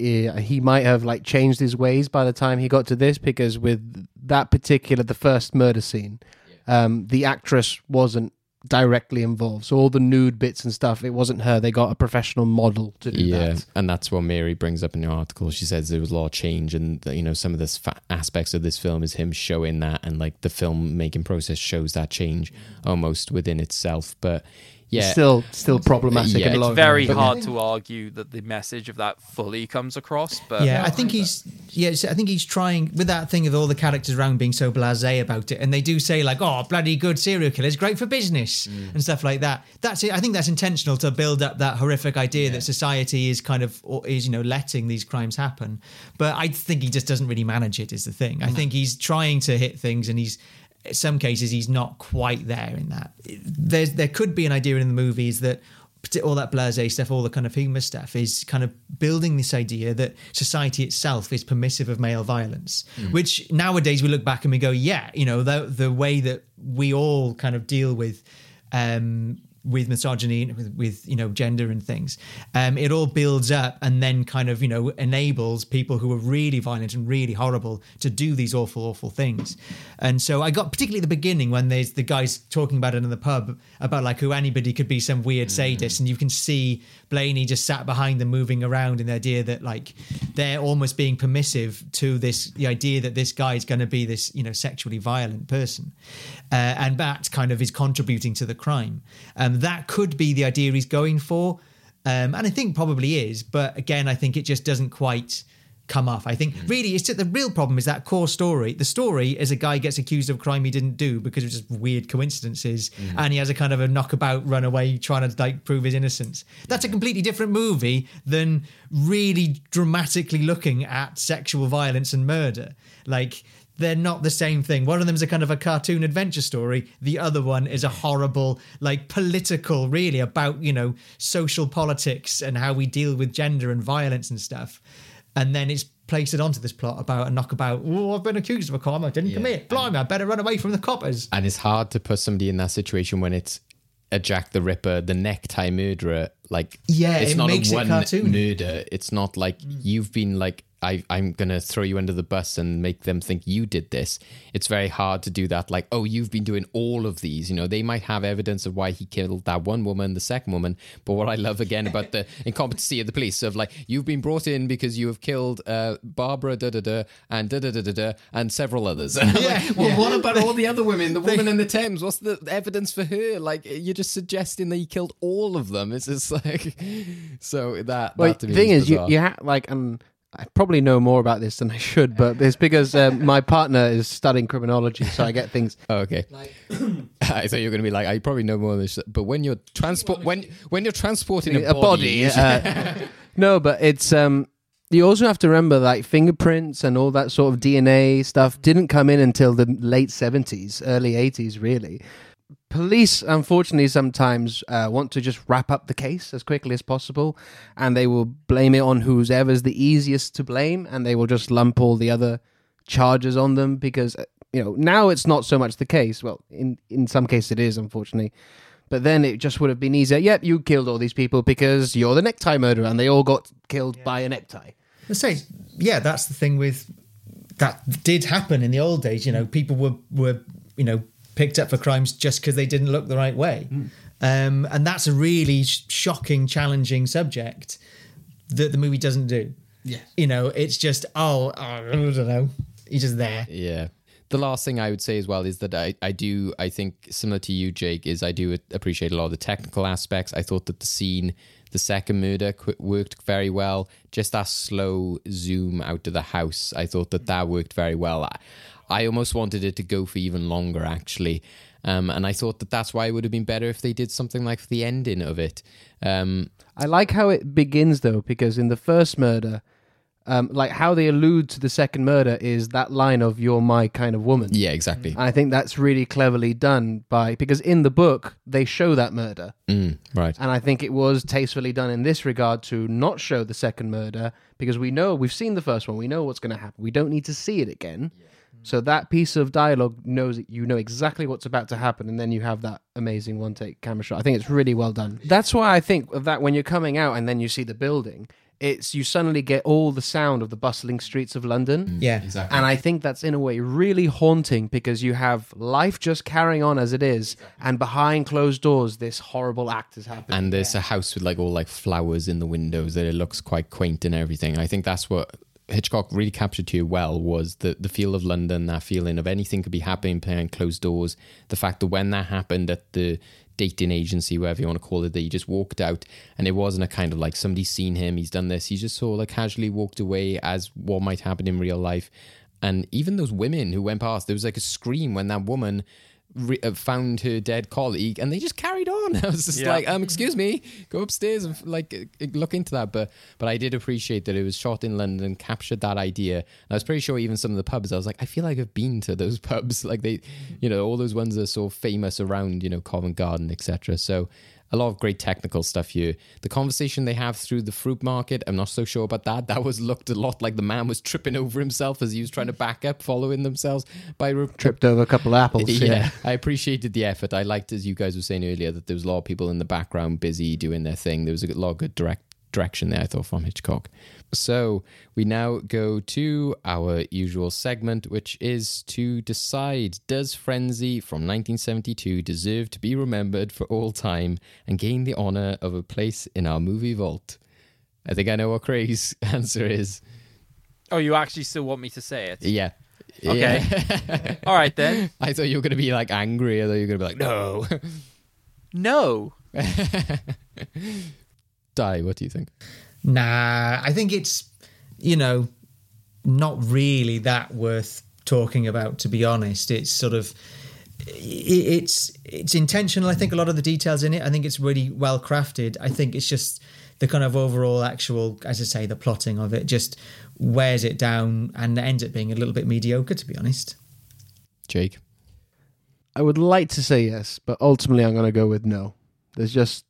uh, he might have like changed his ways by the time he got to this, because with that particular, the first murder scene, um, the actress wasn't directly involved. So all the nude bits and stuff, it wasn't her. They got a professional model to do yeah, that. and that's what Mary brings up in the article. She says there was a lot of change, and that, you know some of the fa- aspects of this film is him showing that, and like the film making process shows that change almost within itself. But yeah, Still, still problematic. Yeah, in a it's lot of very ways. hard to argue that the message of that fully comes across. But yeah, I think he's yeah, I think he's trying with that thing of all the characters around being so blasé about it, and they do say like, "Oh, bloody good serial killers, great for business" mm. and stuff like that. That's it. I think that's intentional to build up that horrific idea that society is kind of is you know letting these crimes happen. But I think he just doesn't really manage it. Is the thing. I think he's trying to hit things, and he's in some cases he's not quite there in that. There's there could be an idea in the movies that all that blase stuff, all the kind of humor stuff is kind of building this idea that society itself is permissive of male violence, which nowadays we look back and we go, yeah, you know, the the way that we all kind of deal with um with misogyny with, with you know gender and things. Um it all builds up and then kind of you know enables people who are really violent and really horrible to do these awful awful things. And so i got particularly at the beginning when there's the guys talking about it in the pub about like who anybody could be some weird sadist and you can see blaney just sat behind them moving around in the idea that like they're almost being permissive to this the idea that this guy is going to be this you know sexually violent person. Uh, and that kind of is contributing to the crime. Um, that could be the idea he's going for. Um, and i think probably is but again i think it just doesn't quite come off. I think hmm. really it's just the real problem is that core story. The story is a guy gets accused of a crime he didn't do because of just weird coincidences hmm. and he has a kind of a knockabout runaway trying to like prove his innocence. That's a completely different movie than really dramatically looking at sexual violence and murder. Like they're not the same thing. One of them is a kind of a cartoon adventure story. The other one is a horrible, like political, really about, you know, social politics and how we deal with gender and violence and stuff. And then it's placed it onto this plot about a knockabout. Oh, I've been accused of a crime I didn't commit. Blimey, I better run away from the coppers. and it's hard to put somebody in that situation when it's a Jack the Ripper, the necktie murderer. Like, Yeah, it's it not a it one cartoony. murder. It's not like mm. you've been like. I, I'm gonna throw you under the bus and make them think you did this. It's very hard to do that. Like, oh, you've been doing all of these. You know, they might have evidence of why he killed that one woman, the second woman. But what I love again about the incompetency of the police of like, you've been brought in because you have killed uh, Barbara da da da and da da da da da and several others. And I'm like, well, what about all the other women? The woman in the Thames. What's the evidence for her? Like, you're just suggesting that he killed all of them. It's just like, so that. Well, that to the me thing is, you, bizarre. you ha- like, um, I probably know more about this than I should, but it's because um, my partner is studying criminology, so I get things. Oh, okay. I thought you were going to be like, I probably know more of this, but when you're transport when when you're transporting a, a body. uh, no, but it's um. You also have to remember like fingerprints and all that sort of DNA stuff didn't come in until the late seventies, early eighties, really. Police, unfortunately, sometimes uh, want to just wrap up the case as quickly as possible, and they will blame it on whoever's the easiest to blame, and they will just lump all the other charges on them because uh, you know now it's not so much the case. Well, in in some cases it is, unfortunately. But then it just would have been easier. Yep, you killed all these people because you're the necktie murderer, and they all got killed by a necktie. Let's say, yeah, that's the thing with that did happen in the old days. You know, people were were you know picked up for crimes just because they didn't look the right way. Um, and that's a really sh- shocking, challenging subject that the movie doesn't do. Yeah. You know, it's just, oh, I don't know. He's just there. Yeah. The last thing I would say as well is that I, I do, I think, similar to you, Jake, is I do appreciate a lot of the technical aspects. I thought that the scene, the second murder, qu- worked very well. Just that slow zoom out of the house, I thought that that worked very well. I, I almost wanted it to go for even longer, actually. Um, and I thought that that's why it would have been better if they did something like the ending of it. Um, I like how it begins though, because in the first murder, um, like how they allude to the second murder is that line of "You're my kind of woman." yeah, exactly. And I think that's really cleverly done by because in the book they show that murder, Mm, right. and I think it was tastefully done in this regard to not show the second murder because we know we've seen the first one, we know what's going to happen. We don't need to see it again. So that piece of dialogue knows you know exactly what's about to happen, and then you have that amazing one take camera shot. I think it's really well done. That's why I think of that when you're coming out and then you see the building. It's you suddenly get all the sound of the bustling streets of London. Mm, yeah. Exactly. And I think that's in a way really haunting because you have life just carrying on as it is, and behind closed doors, this horrible act is happening. and there's a house with like all like flowers in the windows that it looks quite quaint and everything. I think that's what Hitchcock really captured to you well was the the feel of London, that feeling of anything could be happening behind closed doors. The fact that when that happened at the dating agency, whatever you want to call it, that he just walked out and it wasn't a kind of like somebody's seen him, he's done this. He just sort of like casually walked away as what might happen in real life. And even those women who went past, there was like a scream when that woman re- uh, found her dead colleague, and they just carried on. I was just Yeah. like, um, excuse me, go upstairs and like uh, look into that. But but I did appreciate that it was shot in London captured that idea. And I was pretty sure even some of the pubs, I was like, I feel like I've been to those pubs. Like they, you know, all those ones that are so famous around, you know, Covent Garden, etc. So. A lot of great technical stuff here. The conversation they have through the fruit market, I'm not so sure about that. That was looked a lot like the man was tripping over himself as he was trying to back up, following themselves by re- Tripped over a couple of apples. yeah, Yeah. I appreciated the effort. I liked, as you guys were saying earlier, that there was a lot of people in the background busy doing their thing. There was a lot of good direct direction there, I thought, from Hitchcock. So we now go to our usual segment, which is to decide Does Frenzy from 1972 deserve to be remembered for all time and gain the honor of a place in our movie vault? I think I know what Craig's answer is. Oh, you actually still want me to say it? Yeah. Okay. Yeah. All right then. I thought you were going to be like angry. I thought you were going to be like, no. No. Di, what do you think? Nah, I think it's, you know, not really that worth talking about, to be honest. It's sort of. It's it's intentional. I think a lot of the details in it. I think it's really well crafted. I think it's just the kind of overall actual, as I say, the plotting of it just wears it down and ends up being a little bit mediocre. To be honest. Jake? I would like to say yes, but ultimately I'm going to go with no. There's just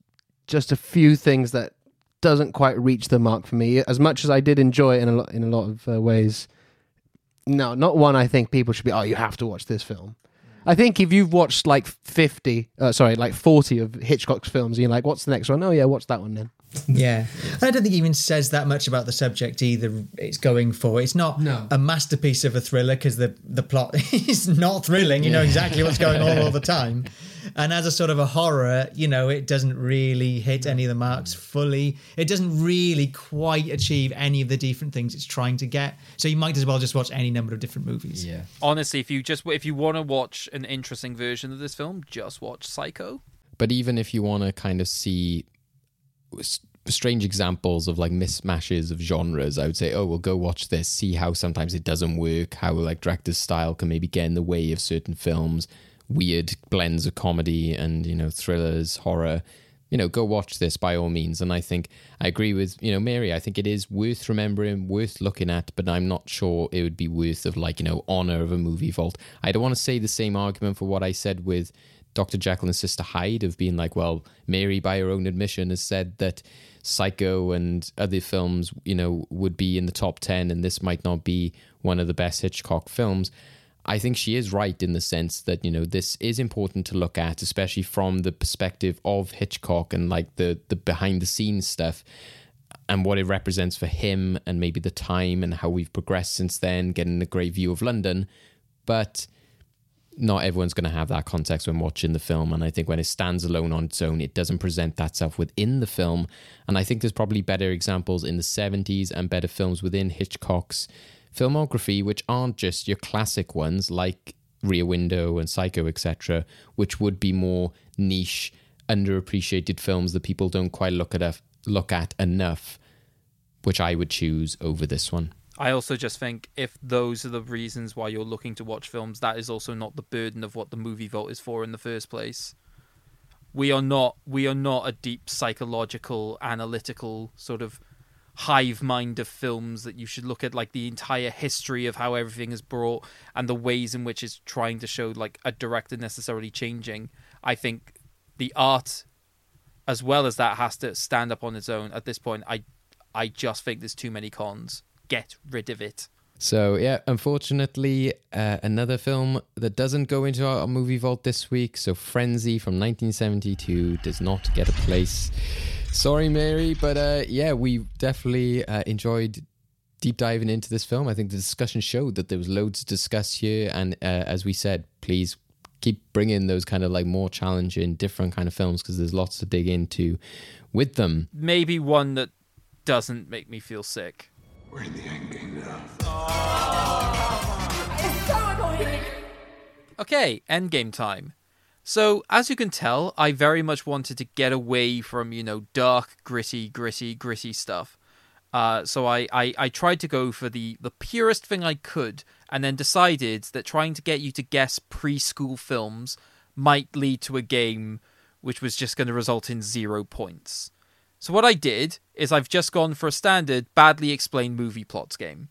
just a few things that doesn't quite reach the mark for me. As much as I did enjoy it in a lot in a lot of uh, ways, no, not one. I think people should be. Oh, you have to watch this film. I think if you've watched like fifty, uh, sorry, like forty of Hitchcock's films, and you're like, "What's the next one?" Oh yeah, watch that one then. Yeah, And I don't think it even says that much about the subject either. It's going for it's not No. a masterpiece of a thriller because the the plot is not thrilling. You know exactly what's going on all the time, and as a sort of a horror, you know, it doesn't really hit any of the marks fully. It doesn't really quite achieve any of the different things it's trying to get. So you might as well just watch any number of different movies. Yeah. Honestly, if you just if you want to watch an interesting version of this film, just watch Psycho. But even if you want to kind of see strange examples of like mismatches of genres, I would say, oh, well, go watch this, see how sometimes it doesn't work, how like director's style can maybe get in the way of certain films, weird blends of comedy and, you know, thrillers, horror. You know, go watch this by all means. And I think I agree with, you know, Mary. I think it is worth remembering, worth looking at, but I'm not sure it would be worth of like, you know, honor of a movie vault. I don't want to say the same argument for what I said with Dr. Jekyll and Sister Hyde of being like, well, Mary, by her own admission, has said that Psycho and other films, you know, would be in the top 10 and this might not be one of the best Hitchcock films. I think she is right in the sense that, you know, this is important to look at, especially from the perspective of Hitchcock and like the, the behind the scenes stuff and what it represents for him and maybe the time and how we've progressed since then, getting a great view of London. But not everyone's going to have that context when watching the film. And I think when it stands alone on its own, it doesn't present that self within the film. And I think there's probably better examples in the 70s and better films within Hitchcock's filmography, which aren't just your classic ones like Rear Window and Psycho, etc., which would be more niche, underappreciated films that people don't quite look at look at enough, which I would choose over this one. I also just think if those are the reasons why you're looking to watch films, that is also not the burden of what the movie vault is for in the first place. We are not we are not a deep psychological, analytical sort of hive mind of films that you should look at like the entire history of how everything is brought and the ways in which it's trying to show like a director necessarily changing. I think the art as well as that has to stand up on its own at this point. I I just think there's too many cons get rid of it. So yeah, unfortunately, uh, another film that doesn't go into our movie vault this week. So Frenzy from 1972 does not get a place. Sorry, Mary, but uh, yeah, we definitely uh, enjoyed deep diving into this film. I think the discussion showed that there was loads to discuss here, and uh, as we said, please keep bringing those kind of like more challenging, different kind of films because there's lots to dig into with them. Maybe one that doesn't make me feel sick. We're in the end game now. Okay, end game time. So, as you can tell, I very much wanted to get away from, you know, dark, gritty, gritty, gritty stuff. Uh, so I, I, I tried to go for the, the purest thing I could, and then decided that trying to get you to guess preschool films might lead to a game which was just going to result in zero points. So what I did is I've just gone for a standard badly explained movie plots game.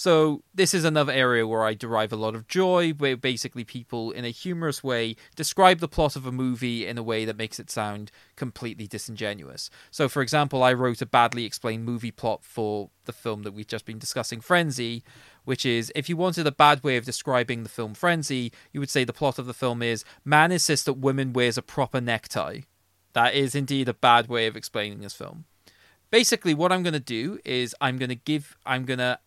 So this is another area where I derive a lot of joy, where basically people in a humorous way describe the plot of a movie in a way that makes it sound completely disingenuous. So for example, I wrote a badly explained movie plot for the film that we've just been discussing, Frenzy, which is if you wanted a bad way of describing the film Frenzy, you would say the plot of the film is man insists that woman wears a proper necktie. That is indeed a bad way of explaining this film. Basically, what I'm going to do is I'm going to give, I'm going to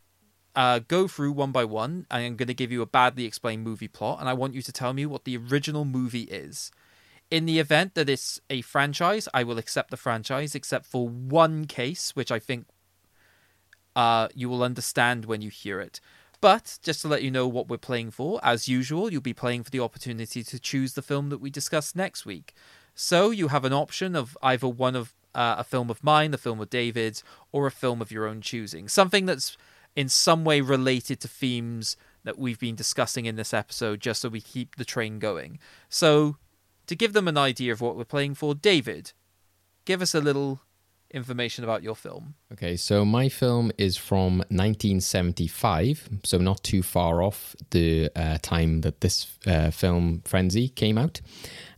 uh, go through one by one. I'm going to give you a badly explained movie plot, and I want you to tell me what the original movie is. In the event that it's a franchise, I will accept the franchise, except for one case, which I think uh, you will understand when you hear it. But just to let you know what we're playing for, as usual, you'll be playing for the opportunity to choose the film that we discuss next week. So you have an option of either one of uh, a film of mine, a film of David's, or a film of your own choosing. Something that's in some way related to themes that we've been discussing in this episode, just so we keep the train going. So, to give them an idea of what we're playing for, David, give us a little information about your film. Okay, so my film is from 1975, so not too far off the uh, time that this uh, film Frenzy came out.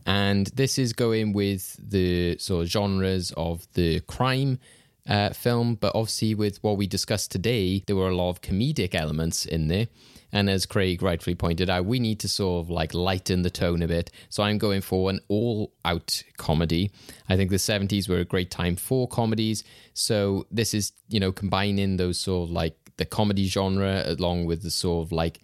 And this is going with the sort of genres of the crime uh, film, but obviously with what we discussed today, there were a lot of comedic elements in there. And as Craig rightfully pointed out, we need to sort of like lighten the tone a bit. So I'm going for an all out comedy. I think the 70s were a great time for comedies. So this is, you know, combining those sort of like the comedy genre along with the sort of like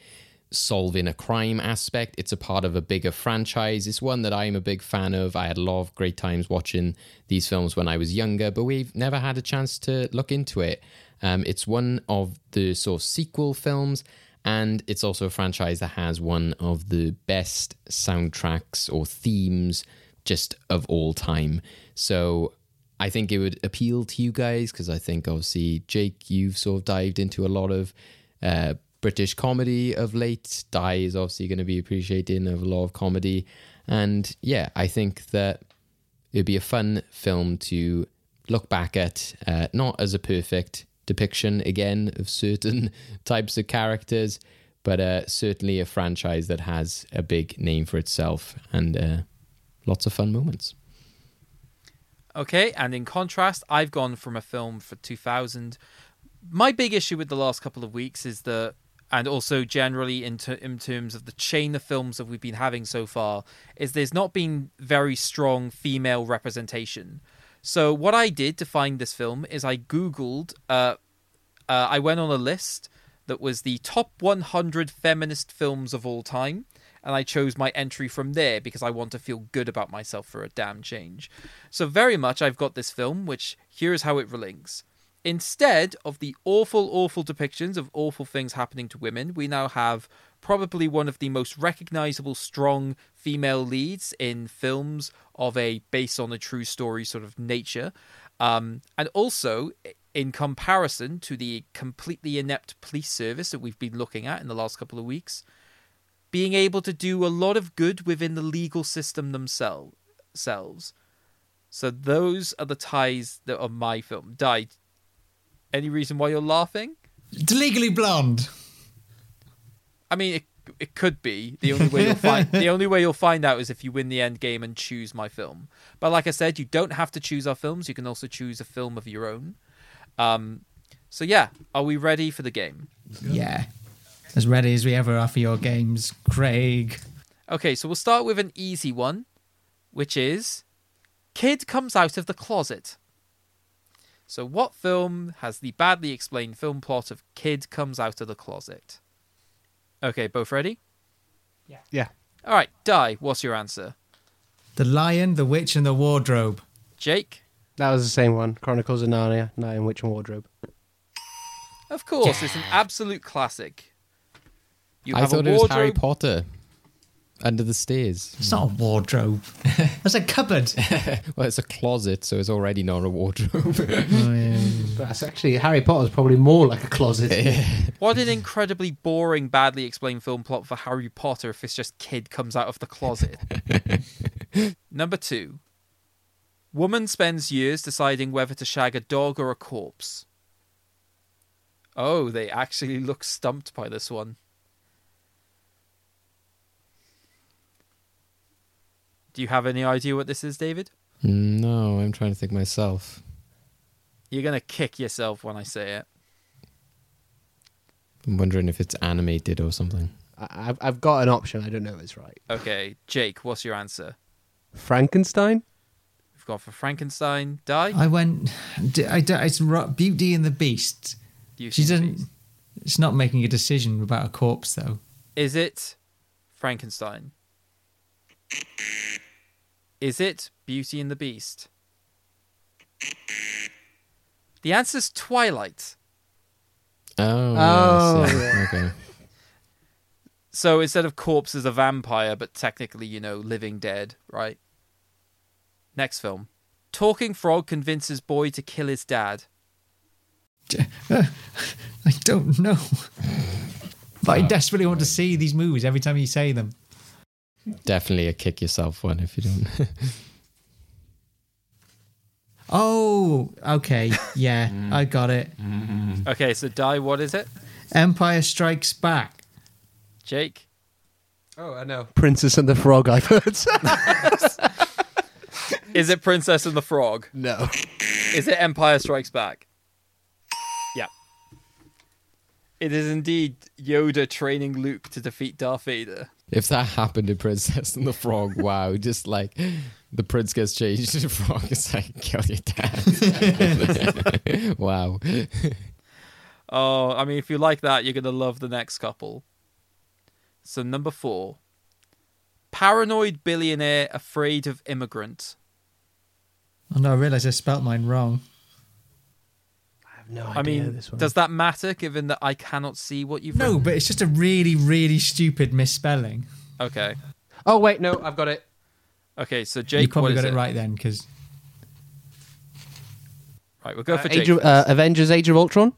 solving a crime aspect. It's a part of a bigger franchise. It's one that I'm a big fan of. I had a lot of great times watching these films when I was younger, but we've never had a chance to look into it. Um, it's one of the sort of sequel films, and it's also a franchise that has one of the best soundtracks or themes just of all time. So I think it would appeal to you guys because I think obviously Jake, you've sort of dived into a lot of uh, British comedy of late. Di is obviously going to be appreciating of a lot of comedy. And yeah, I think that it'd be a fun film to look back at, uh, not as a perfect depiction again of certain types of characters, but uh, certainly a franchise that has a big name for itself and uh, lots of fun moments. Okay, and in contrast, I've gone from a film for 2000. My big issue with the last couple of weeks is that and also generally in, ter- in terms of the chain of films that we've been having so far, is there's not been very strong female representation. So what I did to find this film is I googled, uh, uh, I went on a list that was the top 100 feminist films of all time, and I chose my entry from there because I want to feel good about myself for a damn change. So, very much, I've got this film, which here's how it relinks. Instead of the awful, awful depictions of awful things happening to women, we now have probably one of the most recognizable, strong female leads in films of a based on a true story sort of nature. Um, and also, in comparison to the completely inept police service that we've been looking at in the last couple of weeks, being able to do a lot of good within the legal system themselves. So those are the ties that are my film. Di, any reason why you're laughing? It's legally blonde. I mean, it it could be the only way you'll find the only way you'll find out is if you win the end game and choose my film. But like I said, you don't have to choose our films. You can also choose a film of your own. Um, so yeah, are we ready for the game? Yeah. As ready as we ever are for your games, Craig. Okay, so we'll start with an easy one, which is Kid comes out of the closet. So, what film has the badly explained film plot of Kid comes out of the closet? Okay, both ready? Yeah. Yeah. All right, Di, what's your answer? The Lion, the Witch, and the Wardrobe. Jake? That was the same one. Chronicles of Narnia, Night in Witch and Wardrobe. Of course, it's an absolute classic. You I have thought a it was. Harry Potter under the stairs. It's not a mm. wardrobe. That's a cupboard. Well, it's a closet, so it's already not a wardrobe. oh, yeah. But that's actually Harry Potter's probably more like a closet. What an incredibly boring, badly explained film plot for Harry Potter if it's just kid comes out of the closet. Number two. Woman spends years deciding whether to shag a dog or a corpse. Oh, they actually look stumped by this one. Do you have any idea what this is, David? no, I'm trying to think myself. You're going to kick yourself when I say it. I'm wondering if it's animated or something. I- I've, I've got an option. I don't know if it's right. Okay, Jake, what's your answer? Frankenstein? We've gone for Frankenstein. Di? I went. d- I, d- it's ro- Beauty and the Beast. Beauty She and the doesn't. Beast. It's not making a decision about a corpse, though. Is it Frankenstein? Is it Beauty and the Beast? The answer's Twilight. Oh, Oh, yes, yeah. okay. So instead of corpse is a vampire, but technically, you know, living dead, right? Next film. Talking frog convinces boy to kill his dad. I don't know. But I desperately want to see these movies every time you say them. Definitely a kick yourself one if you don't. Oh, okay. Yeah, mm-hmm. I got it. Mm-hmm. Okay, so Di, what is it? Empire Strikes Back. Jake? Oh, I know. Princess and the Frog, I've heard. Is it Princess and the Frog? no. Is it Empire Strikes Back? Yeah. It is indeed Yoda training Luke to defeat Darth Vader. if that happened to Princess and the Frog, wow, just like the prince gets changed to the frog, it's like kill your dad. wow. Oh, I mean, if you like that, you're going to love the next couple. So, number four Paranoid billionaire afraid of immigrant. Oh no, I realised I spelt mine wrong. I no idea. I mean, this one. does that matter given that I cannot see what you've No, written? but it's just a really, really stupid misspelling. Okay. Oh, wait, no, I've got it. Okay, so Jake, what probably is got it? it right then, because Right, we'll go for Uh, Jake. Age of, uh, Avengers Age of Ultron?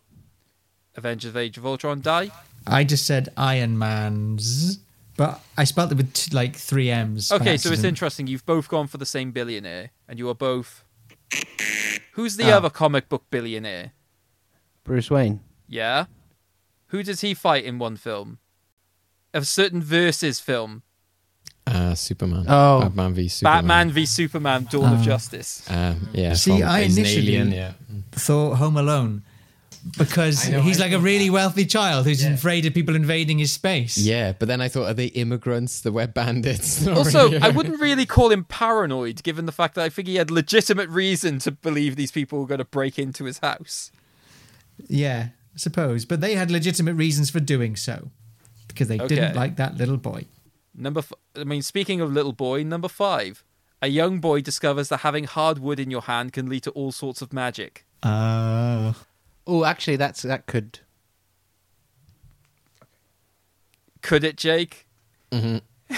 Avengers Age of Ultron, Di. I just said Iron Man's, but I spelled it with t- like three M's. Okay, so it's interesting. You've both gone for the same billionaire, and you are both. Who's the Ah. other comic book billionaire? Bruce Wayne. Yeah. Who does he fight in one film? A certain versus film. Uh, Superman. Oh. Batman v Superman. Batman v Superman: Dawn of Justice. Um, yeah. See, from- I initially- alien, yeah. thought Home Alone because know, he's I like a really that. wealthy child who's afraid of people invading his space. Yeah, but then I thought, are they immigrants? The Wet Bandits? Also, already I wouldn't really call him paranoid, given the fact that I think he had legitimate reason to believe these people were going to break into his house. Yeah, I suppose. But they had legitimate reasons for doing so because they Okay. didn't like that little boy. Number, f- I mean, speaking of little boy, number five. A young boy discovers that having hard wood in your hand can lead to all sorts of magic. Oh. Oh, actually, that's that could. Could it, Jake? Mm-hmm.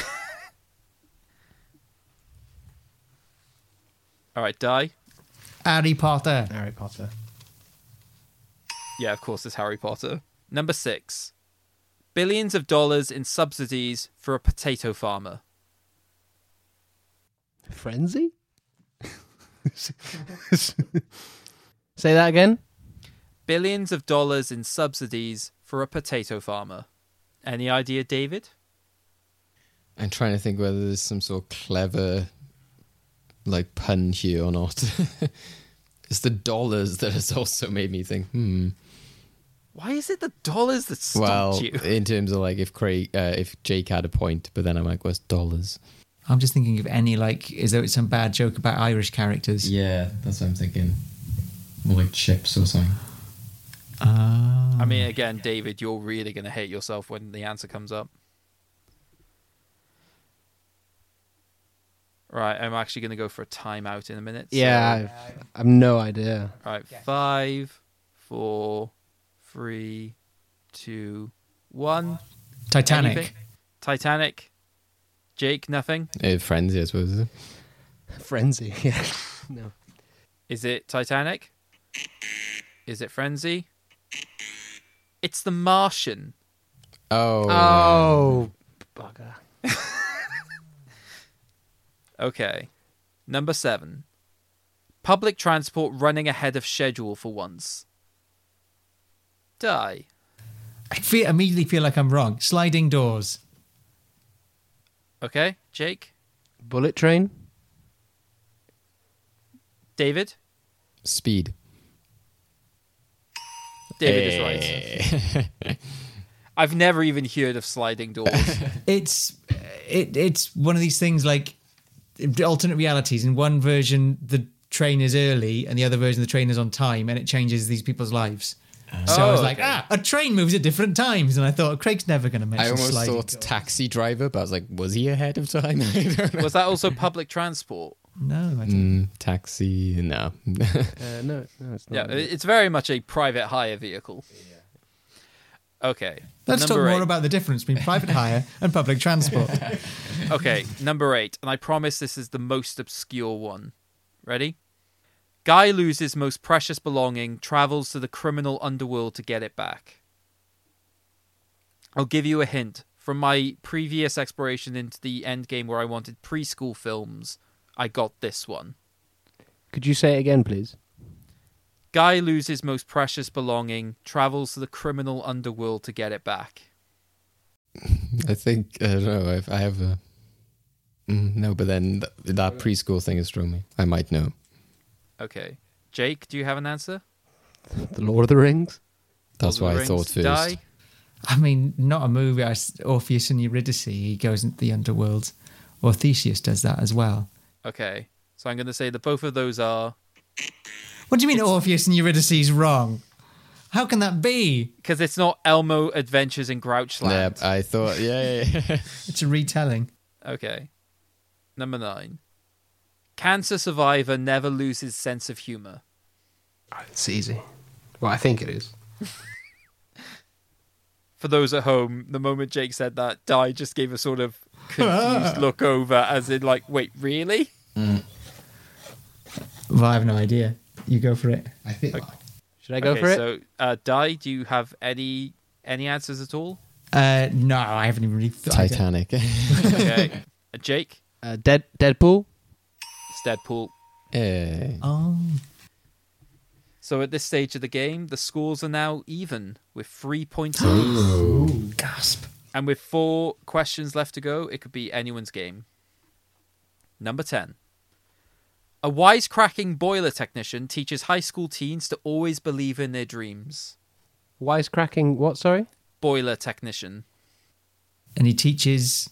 All right, Di. Harry Potter. Harry Potter. Yeah, of course, it's Harry Potter. Number six. Billions of dollars in subsidies for a potato farmer. Frenzy. Say that again. Billions of dollars in subsidies for a potato farmer. Any idea, David? I'm trying to think whether there's some sort of clever, like pun here or not. it's the dollars that has also made me think. Hmm. Why is it the dollars that stopped Well, you? in terms of like if Craig, uh, if Jake had a point, but then I'm like, what's dollars? I'm just thinking of any like, is there some bad joke about Irish characters? Yeah, that's what I'm thinking. More like chips or something. Ah. I mean, again, David, you're really going to hate yourself when the answer comes up. Right, I'm actually going to go for a timeout in a minute. so- Yeah, I've, I've no idea. All right, five, four, three, two, one. Titanic. Anything? Titanic. Jake, nothing. Uh, Frenzy, I suppose. Is it? Frenzy. Yeah. no. Is it Titanic? Is it Frenzy? It's The Martian. Oh. Oh, bugger. Okay. Number seven. Public transport running ahead of schedule for once. Di. I feel, immediately feel like I'm wrong. Sliding doors. Okay, Jake? Bullet train. David? Speed. David is eh. right. I've never even heard of sliding doors. It's it it's one of these things like alternate realities. In one version, the train is early, and the other version, the train is on time, and it changes these people's lives. So I was Oh, like, okay. ah, a train moves at different times, and I thought Craig's never going to mention I almost sliding thought doors. taxi driver, but I was like, was he ahead of time? I don't know. Was that also public transport? No, I. Mm, taxi, no. Uh, no, no, it's Yeah, not. it's very much a private hire vehicle. Okay. Let's talk number more eight. about the difference between private hire and public transport. Okay, number eight, and I promise this is the most obscure one. Ready? Guy loses most precious belonging, travels to the criminal underworld to get it back. I'll give you a hint. From my previous exploration into the end game where I wanted preschool films, I got this one. Could you say it again, please? Guy loses most precious belonging, travels to the criminal underworld to get it back. I think, I don't know, if I have a. Mm, no, but then th- that preschool thing has thrown me. I might know. Okay. Jake, do you have an answer? The Lord of the Rings. That's Lord what I of the thought Rings, first. Di? I mean, not a movie. I s- Orpheus and Eurydice. He goes into the underworld, or Theseus does that as well. Okay. So I'm going to say that both of those are What do you mean Orpheus and Eurydice is wrong? How can that be? because it's not Elmo Adventures in Yeah, Grouchland. I thought, yeah, yeah, yeah. It's a retelling. okay. Number nine. Cancer survivor never loses sense of humor. It's easy. Well, I think it is. For those at home, the moment Jake said that, Di just gave a sort of confused look over, as in like, "Wait, really?" Well, I have no idea. You go for it. I think. Should I go okay, for it? So, uh, Di, do you have any any answers at all? Uh, no, I haven't even really thought. I don't- Titanic. Okay, Uh, Jake, Uh, Dead Deadpool. It's Deadpool. Eh. Oh, So at this stage of the game, the scores are now even with three points apiece. gasp! And with four questions left to go, it could be anyone's game. Number 10. A wisecracking boiler technician teaches high school teens to always believe in their dreams. Wisecracking. What? Sorry. Boiler technician. And he teaches.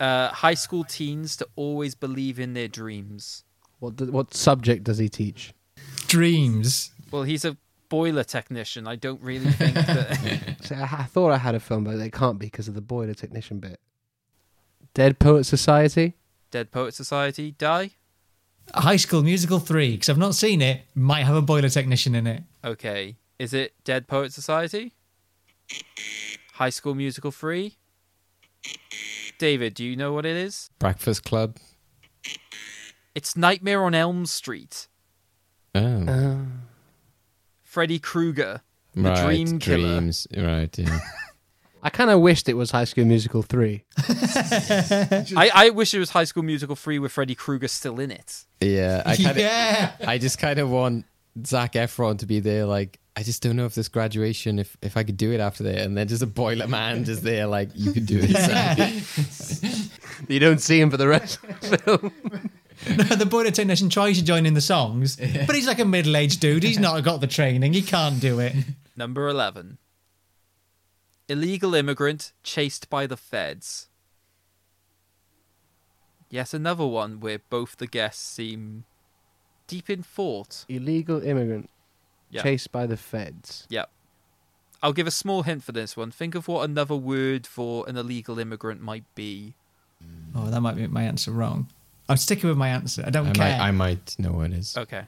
Uh, high school teens to always believe in their dreams. What? do- What subject does he teach? Dreams. Well, he's a boiler technician. I don't really think that. See, I, I thought I had a film, but it can't be because of the boiler technician bit. Dead Poet Society. Dead Poet Society, Di. High School Musical 3, because I've not seen it, might have a boiler technician in it. Okay. Is it Dead Poet Society? High School Musical 3? David, do you know what it is? Breakfast Club. It's Nightmare on Elm Street. Oh, uh. Freddy Krueger, the right. Dream Killer. Dreams. Right. Yeah. I kind of wished it was High School Musical 3. I, I wish it was High School Musical 3 with Freddy Krueger still in it. yeah. I kind of. yeah. I just kind of want Zac Efron to be there, like. I just don't know if this graduation, if if I could do it after that, and then just a boiler man just there, like you could do it. Zac. You don't see him for the rest of the film. No, the boiler technician tries to join in the songs, but he's like a middle aged dude. He's not got the training. He can't do it. Number 11. Illegal immigrant chased by the feds. Yet another one where both the guests seem deep in thought. Illegal immigrant Yeah. chased by the feds. Yep. I'll give a small hint for this one. Think of what another word for an illegal immigrant might be. Oh, that might be my answer wrong. I'm sticking with my answer. I don't I care. might, I might know what it is. Okay.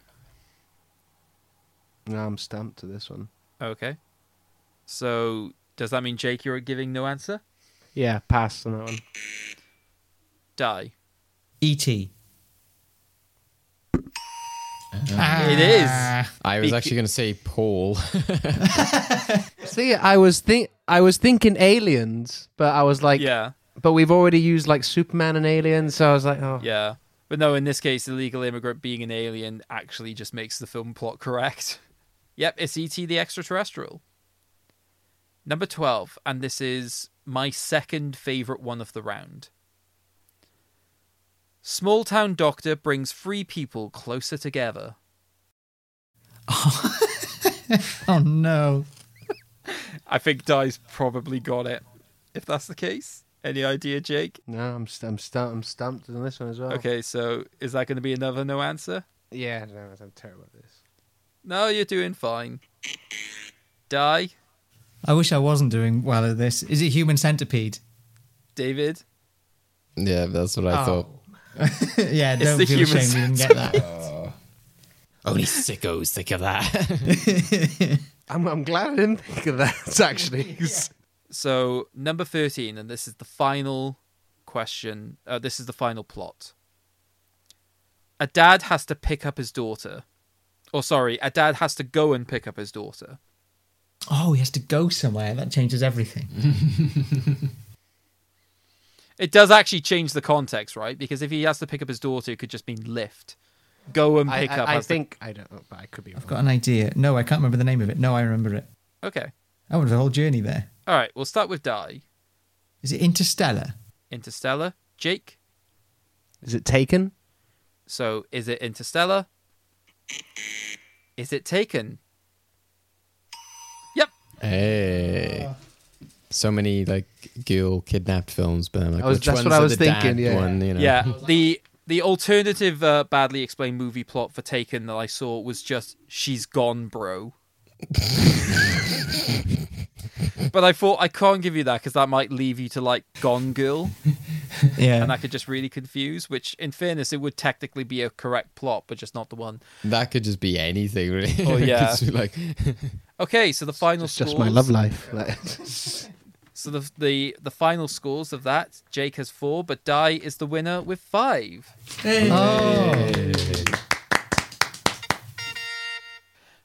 No, I'm stamped to this one. Okay. So, does that mean, Jake, you're giving no answer? Yeah, pass on that one. Di. E.T. Uh, it is. I was actually going to say Paul. See, I was think I was thinking aliens, but I was like, yeah. but we've already used like Superman and aliens, so I was like, oh, Yeah. But no, in this case, the illegal immigrant being an alien actually just makes the film plot correct. Yep, it's E.T. the extraterrestrial. Number 12, and this is my second favourite one of the round. Small town doctor brings three people closer together. Oh no. I think Di's probably got it. If that's the case. Any idea, Jake? no, I'm st- I'm, stu- I'm stumped on this one as well. Okay, so is that going to be another no answer? Yeah, no, I'm terrible at this. No, you're doing fine. Di, I wish I wasn't doing well at this. Is it Human Centipede? David. yeah, that's what I oh, thought. yeah, don't feel ashamed you didn't get that. Only sickos think of that. I'm I'm glad I didn't think of that actually. So number thirteen, and this is the final question. Uh, this is the final plot. A dad has to pick up his daughter, or sorry, a dad has to go and pick up his daughter. Oh, he has to go somewhere. That changes everything. It does actually change the context, right? Because if he has to pick up his daughter, it could just mean lift. Go and pick I, up. I has to- think I don't know, but I could be wrong. I've got an idea. No, I can't remember the name of it. No, I remember it. Okay. I went the whole journey there. All right. We'll start with Di. Is it Interstellar? Interstellar. Jake. Is it taken? So is it Interstellar? Is it Taken? Yep. hey. Oh. So many like girl kidnapped films, but I'm like, I was- which that's one's what I was thinking, yeah. One, you know? Yeah, the the alternative uh, badly explained movie plot for Taken that I saw was just she's gone, bro. but I thought I can't give you that because that might leave you to like Gone Girl, Yeah. and that could just really confuse. Which, in fairness, it would technically be a correct plot, but just not the one. That could just be anything, really. Oh, yeah. like, Okay, so the final It's just scores. my love life. Like, So the the the final scores of that, Jake has four, but Di is the winner with five. oh.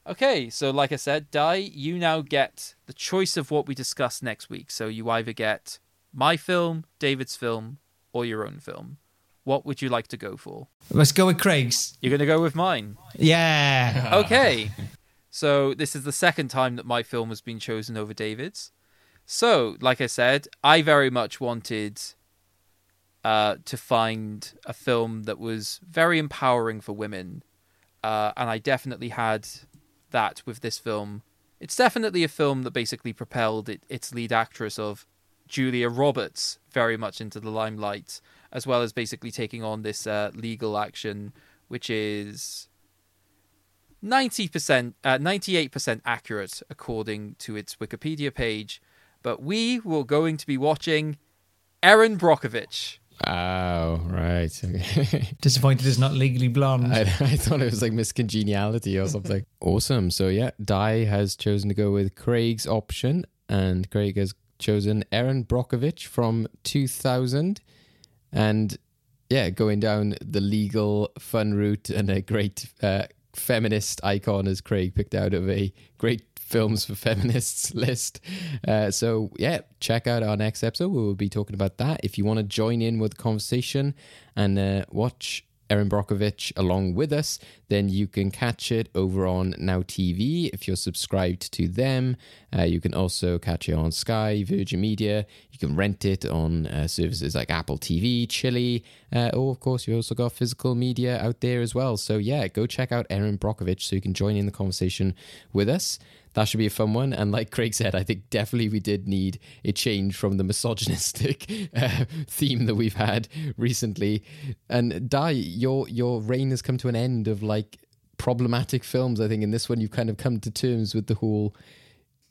Okay, so like I said, Di, you now get the choice of what we discuss next week. So you either get my film, David's film, or your own film. What would you like to go for? Let's go with Craig's. You're going to go with mine. Yeah. Okay. so this is the second time that my film has been chosen over David's. So, like I said, I very much wanted uh, to find a film that was very empowering for women, uh, and I definitely had that with this film. It's definitely a film that basically propelled it, its lead actress of Julia Roberts very much into the limelight, as well as basically taking on this uh, legal action, which is 90%, uh, 98% accurate according to its Wikipedia page. But we were going to be watching Erin Brockovich. Oh, right. Disappointed it's not legally blonde. I, I thought it was like Miss Congeniality or something. awesome. So yeah, Di has chosen to go with Craig's option, and Craig has chosen Erin Brockovich from 2000, and yeah, going down the legal fun route and a great uh, feminist icon as Craig picked out of a great films for feminists list. Uh, so yeah, check out our next episode. We will be talking about that. If you want to join in with the conversation and uh, watch Erin Brockovich along with us, then you can catch it over on Now TV if you're subscribed to them. Uh, you can also catch it on Sky, Virgin Media. You can rent it on uh, services like Apple TV, Chili, uh, or of course you've also got physical media out there as well. So yeah, go check out Erin Brockovich so you can join in the conversation with us that should be a fun one. And like Craig said, I think definitely we did need a change from the misogynistic uh, theme that we've had recently. And Di, your your reign has come to an end of like problematic films. I think in this one you've kind of come to terms with the whole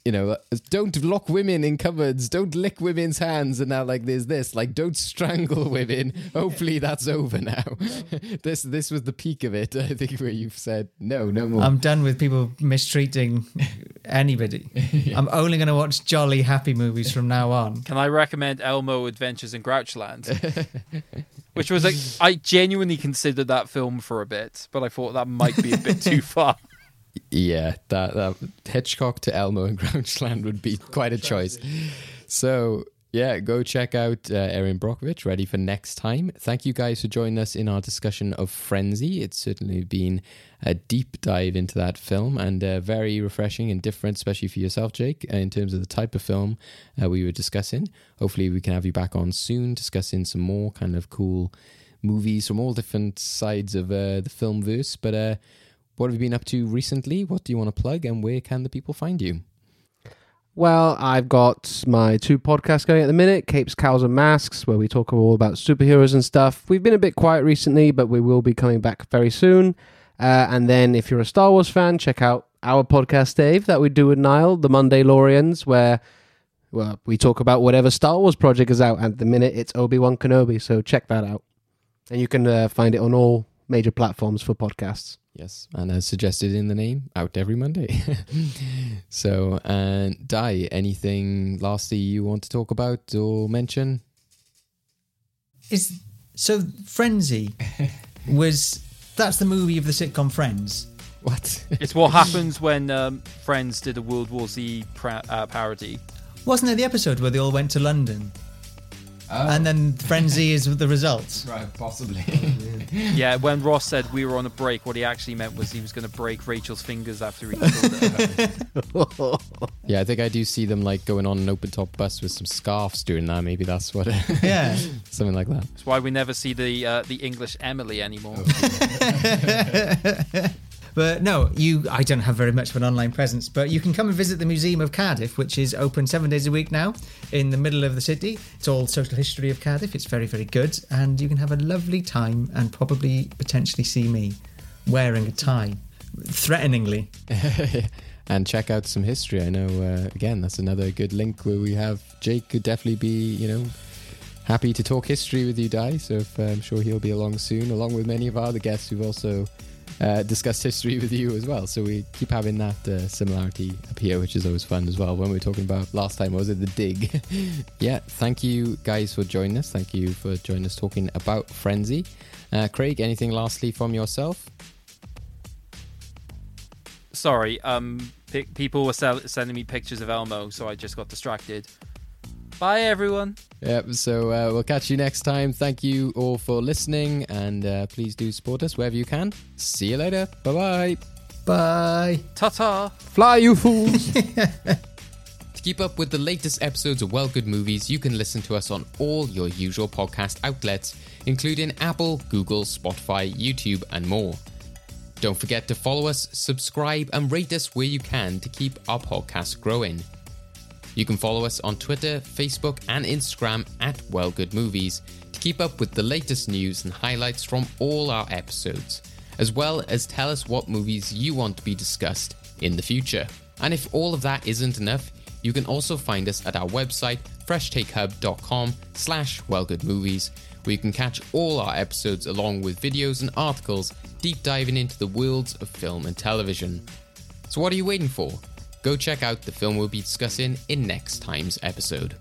you know, don't lock women in cupboards, don't lick women's hands, and now like there's this, like don't strangle women. Hopefully that's over now. this this was the peak of it, I think, where you've said no, no more. I'm done with people mistreating anybody. I'm only going to watch jolly, happy movies from now on. Can I recommend Elmo Adventures in Grouchland? Which was like, I genuinely considered that film for a bit, but I thought that might be a bit too far. Yeah, that, that Hitchcock to Elmo and Grouchland would be quite a choice. So yeah, go check out uh, Erin Brockovich, ready for next time. Thank you guys for joining us in our discussion of Frenzy. It's certainly been a deep dive into that film and uh, very refreshing and different, especially for yourself, Jake, in terms of the type of film uh, we were discussing. Hopefully, we can have you back on soon, discussing some more kind of cool movies from all different sides of uh, the film verse. But uh, what have you been up to recently? What do you want to plug, and where can the people find you? Well, I've got my two podcasts going at the minute Capes, Cowls, and Masks, where we talk all about superheroes and stuff. We've been a bit quiet recently, but we will be coming back very soon. Uh, and then, if you're a Star Wars fan, check out our podcast, Dave, that we do with Niall, the Monday Lorians, where well, we talk about whatever Star Wars project is out. At the minute, it's Obi Wan Kenobi, so check that out. And you can uh, find it on all major platforms for podcasts. Yes, and as suggested in the name, out every Monday. so, and Di, anything lastly you want to talk about or mention? Is so Frenzy was that's the movie of the sitcom Friends. What? It's what happens when um, Friends did a World War Z pra- uh, parody. Wasn't there the episode where they all went to London? And then Frenzy is the results. Right, possibly. Yeah, when Ross said we were on a break, what he actually meant was he was going to break Rachel's fingers after he killed her. yeah, I think I do see them like going on an open top bus with some scarves doing that. Maybe that's what. Yeah. something like that. That's why we never see the uh, the English Emily anymore. But no, you. I don't have very much of an online presence, but you can come and visit the Museum of Cardiff, which is open seven days a week now, in the middle of the city. It's all social history of Cardiff. It's very, very good, and you can have a lovely time and probably potentially see me wearing a tie, threateningly. and check out some history. I know, uh, again, that's another good link where we have Jake could definitely be, you know, happy to talk history with you, Di. So if, uh, I'm sure he'll be along soon, along with many of our other guests who've also uh, discussed history with you as well. So we keep having that uh, similarity up here, which is always fun as well. When we were talking about last time, was it the dig? yeah, thank you guys for joining us. Thank you for joining us talking about Frenzy. Uh, Craig, anything lastly from yourself? Sorry, um, pe- people were sell- sending me pictures of Elmo, so I just got distracted. Bye, everyone. Yep. So uh, we'll catch you next time. Thank you all for listening, and uh, please do support us wherever you can. See you later. Bye bye. Bye. Ta ta. Fly, you fools! To keep up with the latest episodes of Well Good Movies, you can listen to us on all your usual podcast outlets, including Apple, Google, Spotify, YouTube, and more. Don't forget to follow us, subscribe, and rate us where you can to keep our podcast growing. You can follow us on Twitter, Facebook, and Instagram at WellGoodMovies to keep up with the latest news and highlights from all our episodes, as well as tell us what movies you want to be discussed in the future. And if all of that isn't enough, you can also find us at our website, freshtakehub.com slash wellgoodmovies, where you can catch all our episodes along with videos and articles deep diving into the worlds of film and television. So what are you waiting for? Go check out the film we'll be discussing in next time's episode.